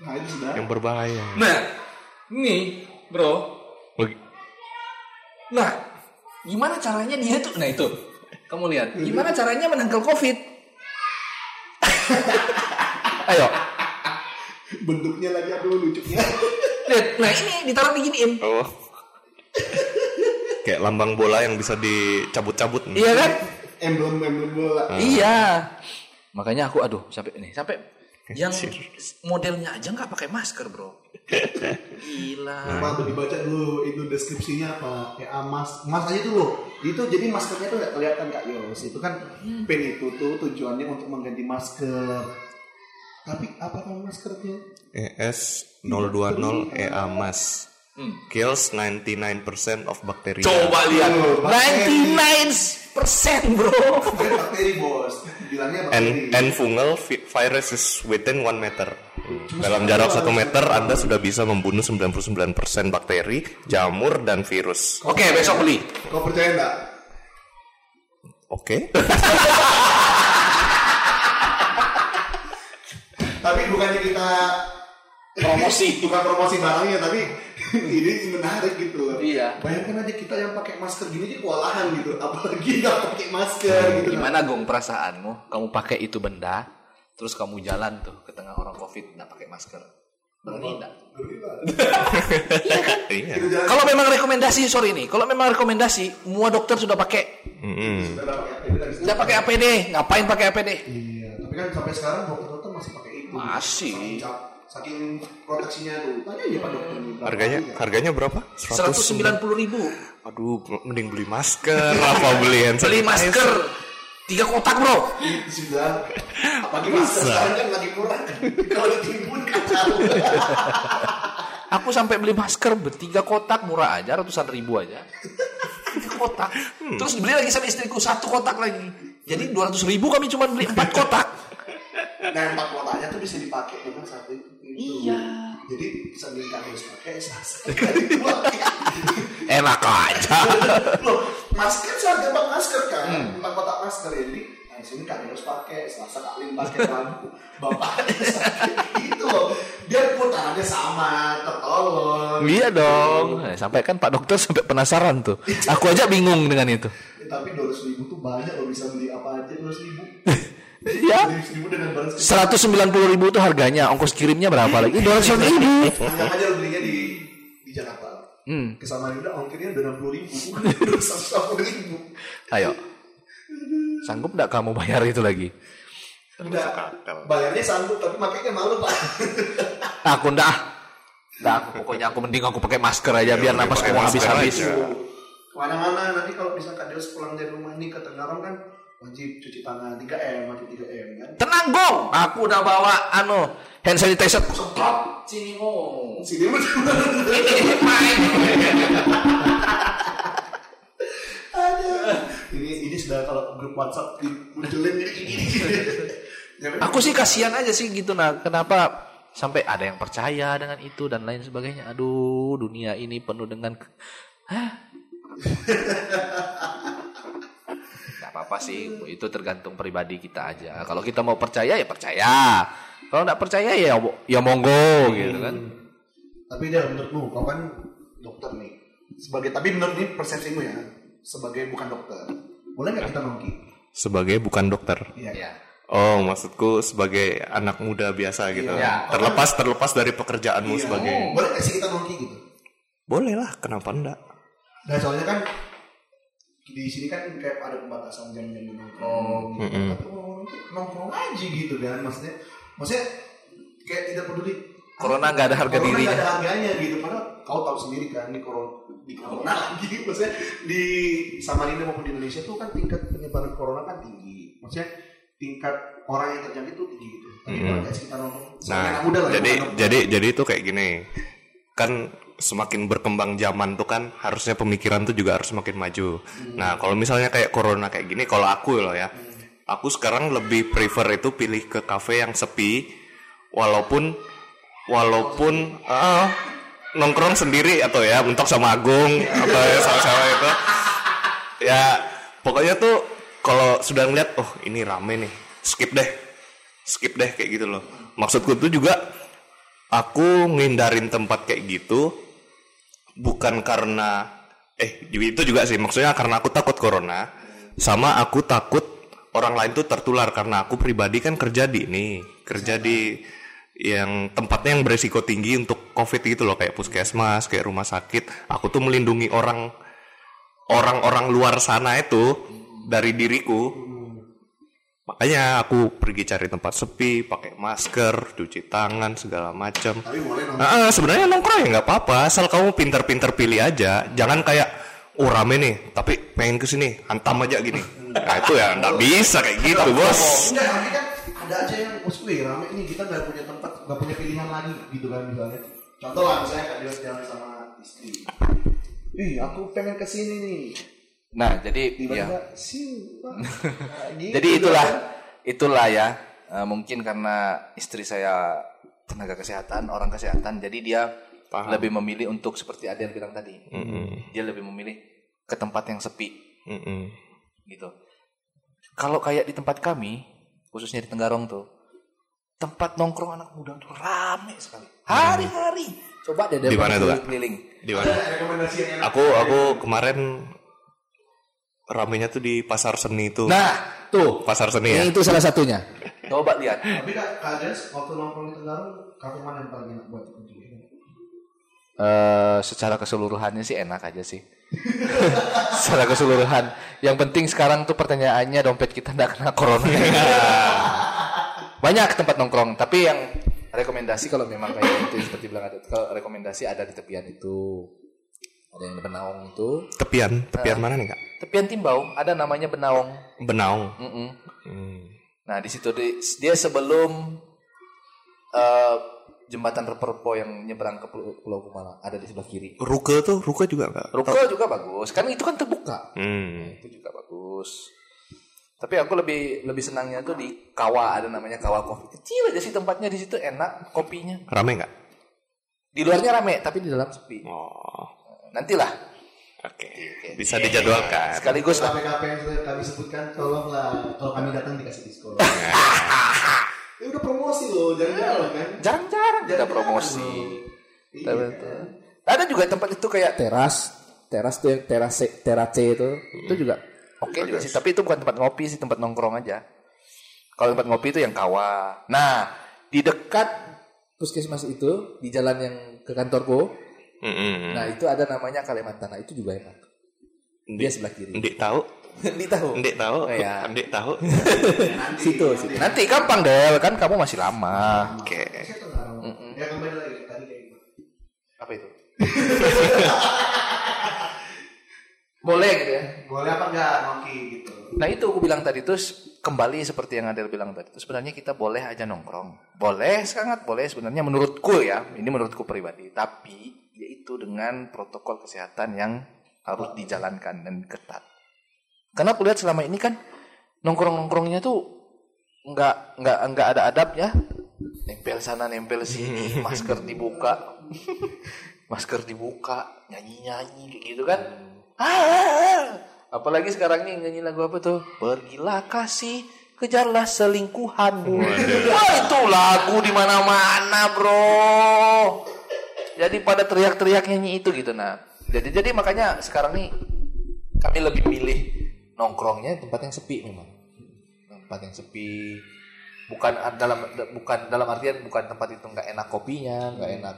Nah, itu sudah. yang berbahaya. nah nih bro Bagi- nah gimana caranya dia tuh nah itu kamu lihat gimana caranya menangkal covid ayo Bentuknya lagi aduh lucunya. Lihat nah ini ditaruh diginiin Oh. Kayak lambang bola yang bisa dicabut-cabut. iya kan Emblem-emblem bola. Iya. Makanya aku aduh sampai ini sampai yang modelnya aja nggak pakai masker, Bro. Gila. Pak tuh dibaca dulu itu deskripsinya apa? Ya mas, mas aja tuh loh. Itu jadi maskernya tuh nggak kelihatan kak Yos. Itu kan pin itu tuh tujuannya untuk mengganti masker. Tapi apa kan maskernya? ES 020 EA mas. Hmm. Kills 99% of bacteria. Coba lihat. Tuh, bakteri. 99% Bro. Bakteri bos. Bilangnya And, bakteri. and fungal vi- virus is within 1 meter. Dalam jarak 1 meter Anda sudah bisa membunuh 99% bakteri, jamur, dan virus. Oke, besok beli. Kau percaya nggak? Oke. Tapi bukannya kita Promosi. bukan promosi barangnya tapi ini menarik gitu loh. Iya. Bayangkan aja kita yang pakai masker gini aja kewalahan gitu, apalagi nggak pakai masker gitu. Gimana Gong perasaanmu? Kamu pakai itu benda, terus kamu jalan tuh ke tengah orang Covid nggak pakai masker. Berani enggak? Iya. Kalau memang rekomendasi, sorry nih, kalau memang rekomendasi, semua dokter sudah pakai, dari sudah pakai APD, ngapain pakai APD? Iya, tapi kan sampai sekarang dokter-dokter masih pakai itu. Masih. Saking proteksinya tuh. Tanya aja pak dokter Harganya harga? harganya berapa? 190 ribu. Aduh, mending beli masker apa beli hand Beli masker tiga kotak bro. Itu sudah. Apalagi masker sekarang kan lagi murah. Kalau ditimbun kan tahu. Aku sampai beli masker bertiga kotak murah aja ratusan ribu aja. Tiga kotak. Terus beli lagi sama istriku satu kotak lagi. Jadi 200 ribu kami cuma beli empat kotak. Nah empat kotaknya tuh bisa dipakai dengan satu itu. Iya. Jadi sambil kan harus pakai kali dipakai. Enak aja. Loh, masker seharga bang masker kan, Hmm. empat kotak masker ya. Jadi nah, sini kak harus pakai, selasa kak Lim pakai lampu, bapaknya itu loh. Biar putarannya sama, tertolong. Iya dong. Eh, Sampai kan Pak Dokter sampai penasaran tuh. Aku aja bingung dengan itu. Eh, tapi dua ribu tuh banyak loh bisa beli apa aja dua ribu. Iya. Dua sekecil. 190 ribu itu harganya, ongkos kirimnya berapa lagi? 200 ribu. Anggap aja lo belinya di di Jakarta. Hmm. ke Samarinda ongkirnya udah enam puluh ribu, udah seratus ribu. Ayo. Sanggup nggak kamu bayar itu lagi? Udah bayarnya sanggup tapi makanya malu pak. Aku ndak. Ndak, aku pokoknya aku mending aku pakai masker aja biar napasku pakai mau masker habis-habis. Ke mana-mana nanti kalau misalkan Deus pulang dari rumah ini ke Tenggarong kan wajib cuci tangan 3 m wajib 3 m kan. Tenang gong, aku udah bawa anu hand sanitizer. Stop, sini gong. Si dia Ini main. ini ini sudah kalau grup WhatsApp. Ya, memang. Aku sih kasihan aja sih gitu nah. Kenapa sampai ada yang percaya dengan itu dan lain sebagainya. Aduh, dunia ini penuh dengan Hah? Apa-apa sih, itu tergantung pribadi kita aja. Kalau kita mau percaya ya percaya. Kalau nggak percaya ya ya monggo gitu kan. Tapi dia menurutmu, kau kan dokter nih. Sebagai tapi menurut ini persepsimu ya, sebagai bukan dokter, boleh nggak kita nongki? Sebagai bukan dokter. Iya. Ya. Oh, maksudku sebagai anak muda biasa gitu. Iya. Terlepas terlepas dari pekerjaanmu Iya. sebagai Boleh nggak sih kita nongki gitu? Boleh lah, kenapa enggak? Nah soalnya kan di sini kan kayak ada pembatasan jam-jam nongkrong gitu. Tapi mau nongkrong, nongkrong aja gitu kan maksudnya. Maksudnya kayak tidak peduli. Corona nggak ada harga Corona dirinya. ada harganya gitu. Padahal kau tahu sendiri kan di corona di corona lagi maksudnya di Samarinda maupun di Indonesia tuh kan tingkat penyebaran corona kan tinggi. Maksudnya tingkat orang yang terjangkit tuh tinggi gitu. Tapi sih kita nongkrong? Sebagai Nah, muda lah, jadi jadi jadi itu kayak gini. Kan semakin berkembang zaman tuh kan harusnya pemikiran tuh juga harus semakin maju. Nah, kalau misalnya kayak corona kayak gini, kalau aku loh ya, aku sekarang lebih prefer itu pilih ke kafe yang sepi, walaupun walaupun ah, nongkrong sendiri atau ya mentok sama Agung atau ya sama-sama itu. Ya, pokoknya tuh kalau sudah ngeliat, oh ini rame nih, skip deh, skip deh kayak gitu loh. Maksudku tuh juga aku ngindarin tempat kayak gitu bukan karena eh itu juga sih. Maksudnya karena aku takut corona sama aku takut orang lain tuh tertular. Karena aku pribadi kan kerja di ini kerja di yang tempatnya yang beresiko tinggi untuk covid gitu loh. Kayak puskesmas kayak rumah sakit. Aku tuh melindungi orang orang-orang luar sana itu dari diriku makanya aku pergi cari tempat sepi pakai masker cuci tangan segala macam Tapi boleh nongkrong. Nah, sebenarnya nongkrong ya nggak apa-apa, asal kamu pinter-pinter pilih aja. Jangan kayak oh rame nih, tapi pengen ke sini, hantam aja gini. Nah itu ya nggak bisa kayak gitu bos. Enggak, kan ada aja yang maksud gue rame nih kita nggak punya tempat, nggak punya pilihan lagi gitu kan misalnya. Contoh lah misalnya Kak Dios jalan sama istri. Ih, aku pengen ke sini nih. Nah, jadi ya. Tiba-tiba sih. Pak. Nah, gitu Jadi kan. itulah itulah ya. Eh, mungkin karena istri saya tenaga kesehatan, orang kesehatan, jadi dia Paham. lebih memilih untuk seperti Adian bilang tadi. Mm-mm, Dia lebih memilih ke tempat yang sepi mm-mm. gitu. Kalau kayak di tempat kami, khususnya di Tenggarong tuh, tempat nongkrong anak muda tuh rame sekali. Hari-hari. Coba deh Di mana tuh, keliling. Di mana? Aku aku kemarin ramenya tuh di pasar seni itu. Nah, tuh. Pasar seni ya. Ini itu salah satunya. Coba lihat. Tapi Dios waktu nongkrong di Tenggarong, kafe mana yang paling enak buat dikunjungi? Eh, secara keseluruhannya sih enak aja sih. secara keseluruhan. Yang penting sekarang tuh pertanyaannya dompet kita nggak kena corona. Banyak tempat nongkrong, tapi yang rekomendasi kalau memang kayak itu seperti bilang ada kalau rekomendasi ada di tepian itu. Ada yang di Benaung itu. Tepian, tepian mana nih kak? Tepian Timbau ada namanya Benaung. Benaung. Mm-mm. Hmm. Nah, di situ di- dia sebelum eh, jembatan Reperpo yang nyebrang ke Pulau, Pulau Kumala ada di sebelah kiri. Ruke tuh, Ruke juga nggak? Ruko juga bagus. Kan itu kan terbuka. Hmm. Itu juga bagus. Tapi aku lebih lebih senangnya tuh di Kawa ada namanya Kawa Coffee. Kecil aja sih tempatnya di situ enak kopinya. Rame nggak? Di luarnya rame tapi di dalam sepi. Oh, Nantilah. oke. Bisa dijadwalkan. Sekaligus lah. KPKP yang sudah kami sebutkan, tolonglah kalau kami datang dikasih diskon. ya udah promosi loh, jangan-jangan kan. Jarang-jarang kita Jarang-jarang promosi. Iya. Tapi itu. Ada juga tempat itu kayak teras. Teras tuh yang terase terace itu. Itu juga oke juga sih. Tapi itu bukan tempat ngopi sih, tempat nongkrong aja. Kalau tempat ngopi itu yang kawa. Nah, di dekat puskesmas itu di jalan yang ke kantorku Mm-mm. Nah itu ada namanya Kalimantan. Nah itu juga enak. Dia sebelah kiri. Ndik tahu, Ndik tahu. ndik tahu, Iya. ndik tahu. Situ, situ. Nanti gampang deh, kan kamu masih lama. Oke. Tahu. Ya kembali lagi tadi kayak gitu. Apa itu? Boleh gitu ya. Boleh apa enggak Noki gitu. Nah itu aku bilang tadi terus kembali seperti yang Adel bilang tadi. Sebenarnya kita boleh aja nongkrong. Boleh, sangat boleh sebenarnya menurutku ya. Ini menurutku pribadi. Tapi yaitu dengan protokol kesehatan yang harus dijalankan dan ketat. Karena aku lihat selama ini kan nongkrong-nongkrongnya tuh nggak nggak nggak ada adabnya. Nempel sana, nempel sini, masker dibuka, masker dibuka, nyanyi-nyanyi kayak gitu kan. Ah, apalagi sekarang nih nyanyi lagu apa tuh? Pergilah kasih, kejarlah selingkuhanmu. Wah itu lagu di mana-mana bro. Jadi pada teriak-teriak nyanyi itu gitu nah. Jadi jadi makanya sekarang nih kami lebih milih nongkrongnya tempat yang sepi memang. Tempat yang sepi. Bukan dalam bukan dalam artian bukan tempat itu nggak enak kopinya, nggak enak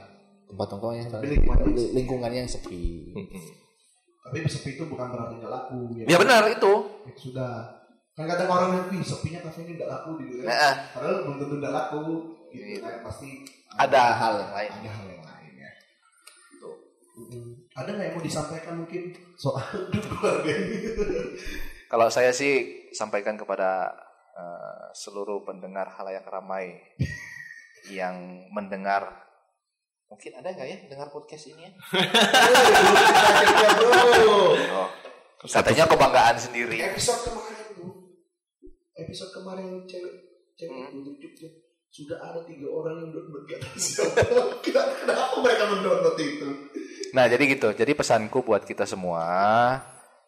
tempat nongkrongnya, lingkungannya lingkungannya yang sepi. Tapi sepi itu bukan berarti nggak laku. Ya benar itu. Ya, sudah. Kan kadang orang yang wih sepinya kafe ini nggak laku gitu kan. Nah, Padahal belum tentu nggak laku. Gitu kan pasti ada hal yang lain. ada hal yang lain ya. Mm-mm. Ada nggak yang mau disampaikan mungkin soal keluarga ini? Kalau saya sih sampaikan kepada eh, seluruh pendengar halayak ramai yang mendengar mungkin ada nggak ya dengar podcast ini ya? Oh, katanya kebanggaan sendiri. episode kemarin tuh episode kemarin yang cewek cewek Hmm. sudah ada tiga orang yang download gak tahu siapa Kenapa- kenapa mereka mendownload itu Nah jadi gitu. Jadi pesanku buat kita semua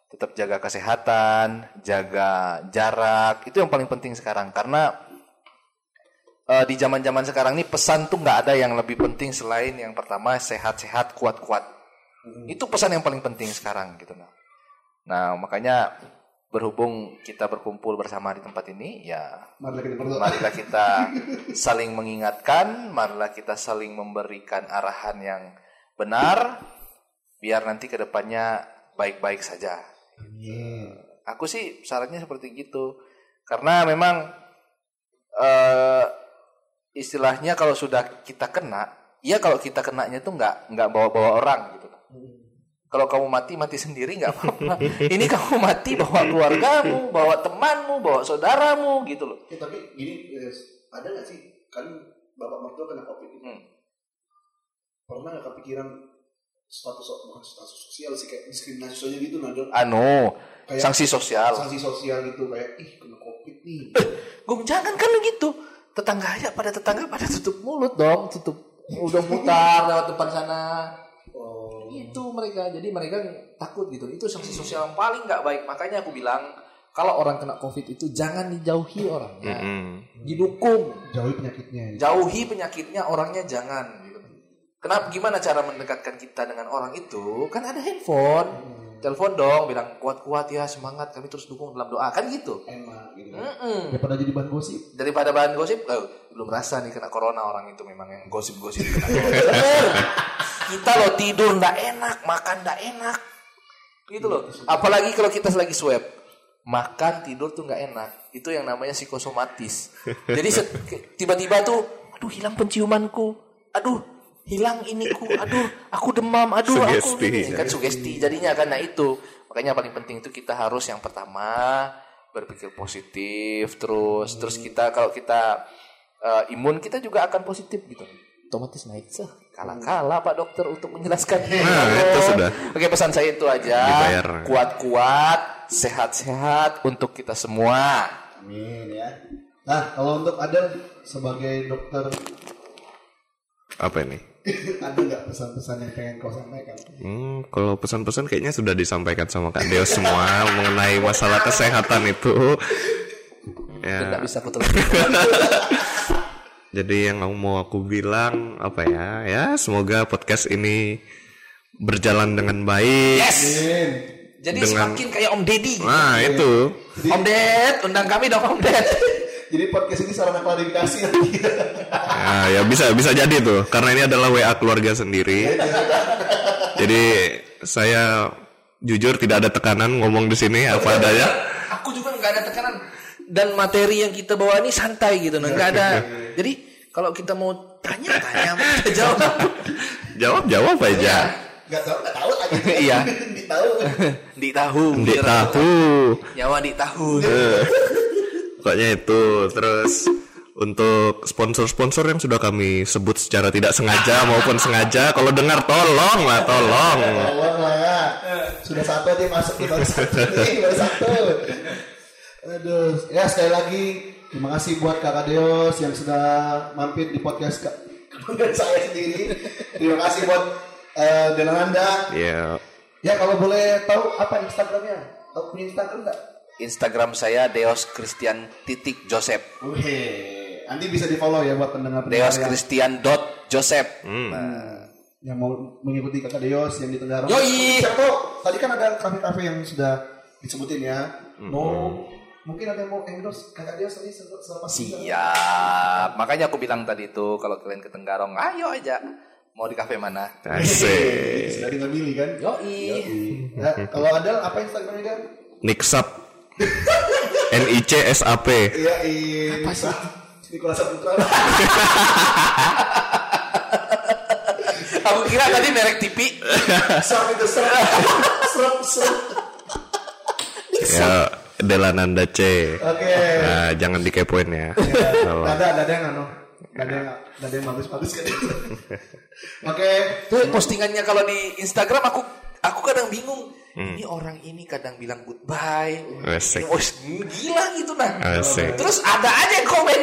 tetap jaga kesehatan, jaga jarak. Itu yang paling penting sekarang karena eh, di zaman-zaman sekarang ini pesan tuh nggak ada yang lebih penting selain yang pertama sehat-sehat, kuat-kuat. Itu pesan yang paling penting sekarang gitu nah. Nah makanya berhubung kita berkumpul bersama di tempat ini ya marilah kita berdoa marilah kita saling mengingatkan, marilah kita saling memberikan arahan yang benar, biar nanti ke depannya baik-baik saja. Amin. Aku sih sarannya seperti gitu, karena memang eh, istilahnya kalau sudah kita kena, ya kalau kita kenanya tuh nggak nggak bawa-bawa orang gitu. Kalau kamu mati mati sendiri nggak apa-apa. Ini kamu mati bawa keluargamu, bawa temanmu, bawa saudaramu gitu loh. Ya, tapi gini eh, ada nggak sih kan bapak mertua kena covid itu Hmm. pernah nggak kepikiran status bukan status sosial sih kayak diskriminasi sosial gitu nado Anu, kayak sanksi sosial. sanksi sosial gitu kayak ih kena covid nih Gue jangan kan lu gitu. Tetangga aja pada tetangga pada tutup mulut dong, tutup udah mutar lewat depan sana. oh, Itu mereka. Jadi mereka takut gitu. Itu sanksi sosial yang paling nggak baik. Makanya aku bilang kalau orang kena covid itu jangan dijauhi orangnya, Mm-mm. didukung. jauhi penyakitnya Jauhi penyakitnya orangnya jangan. Gitu. Kenapa? Gimana cara mendekatkan kita dengan orang itu? Kan ada handphone. Telepon dong, bilang kuat-kuat ya, semangat. Kami terus dukung dalam doa. Kan gitu. enak gitu. Mm-mm. daripada jadi bahan gosip. Daripada bahan gosip eh, belum rasa nih kena corona orang itu memang yang gosip-gosip. Kena kita loh tidur ndak enak makan ndak enak. Gitu loh. Apalagi kalau kita lagi swab makan tidur tuh nggak enak. Itu yang namanya psikosomatis. Jadi tiba-tiba tuh aduh hilang penciumanku. Aduh hilang iniku aduh aku demam aduh aku Sugesti. ini kan sugesti jadinya kan nah itu makanya paling penting itu kita harus yang pertama berpikir positif terus terus kita kalau kita eh, imun kita juga akan positif gitu otomatis naik seh kalah kalah pak dokter untuk menjelaskan Nah, itu sudah. oke pesan saya itu aja Dibayar. kuat-kuat sehat-sehat untuk kita semua amin ya nah kalau untuk ada sebagai dokter Apa ini? Ada nggak pesan-pesan yang pengen kau sampaikan Hmm, kalau pesan-pesan kayaknya sudah disampaikan sama Kak Deo semua mengenai masalah kesehatan itu. tidak Ya, bisa aku telepon jadi yang mau aku bilang apa ya? Ya, semoga podcast ini berjalan dengan baik. yes amin jadi Dengan- semakin kayak Om Deddy Nah, itu. Om Ded undang kami dong Om Ded jadi podcast ini sarana klarifikasi nanti Ya, ya bisa bisa jadi tuh karena ini adalah WA keluarga sendiri. Jadi saya jujur tidak ada tekanan ngomong di sini apa adanya. Aku juga nggak ada tekanan dan materi yang kita bawa ini santai gitu, nah nggak ada. Jadi kalau kita mau tanya tanya, mau kita jawab. Jawab jawab aja. Gak tahu, gak tahu aja. Iya. Di tahu. Di tahu, Di tahu. nyawa di tahu. Pokoknya itu terus untuk sponsor-sponsor yang sudah kami sebut secara tidak sengaja maupun sengaja kalau dengar tolong lah tolong Tolong lah ya. Sudah satu aja masuk baru satu nih baru satu. Aduh, ya sekali lagi terima kasih buat Kakak Deos yang sudah mampir di podcast Kak kebanggaan saya sendiri. Terima kasih buat Delananda. ya Ya kalau boleh tahu apa Instagramnya? Tahu punya Instagram nggak? Instagram saya Deos Christian titik Joseph. Wih, nanti bisa di follow ya buat pendengar pendengar Deos yang, Christian dot Joseph. yang mau mengikuti Kakak Deos yang di Tenggarong. Yoi. Siapa tadi kan ada kafe-kafe yang sudah disebutin ya. Mau mungkin ada yang mau endorse Kakak Deos tadi sel- selepas. Siap. Makanya aku bilang tadi tuh kalau kalian ke Tenggarong, ayo aja. Mau di kafe mana? asik Sudah tinggal milih kan? Yoi. Ya, kalau ada apa Instagramnya kan? Nixap N I C S A P Iya, ini apa sih? Nikola Saputra. Aku kira tadi merek TV. Serap itu serap. Serap serap. ya Delananda C Oke. nah, jangan dikepoin ya Tolong. Ada ada yang anu. Ada yang ada yang bagus-bagus kan. Oke. Tuh postingannya kalau di Instagram aku aku kadang bingung. Ini orang ini kadang bilang goodbye. Asik. Oh, gila gitu nah. Asik. Terus ada aja yang komen.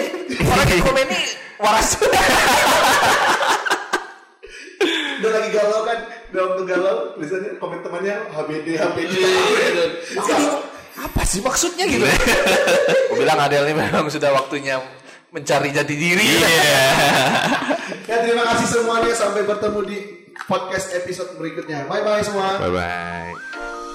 Orang yang komen ini waras. Udah lagi galau kan? Udah waktu galau, tulisannya komen temannya HBD HBD. Aku bingung, apa sih maksudnya gitu? Aku bilang Adel ini memang sudah waktunya mencari jati diri. Ya terima kasih semuanya sampai bertemu di podcast episode berikutnya. Bye bye semua. bye bye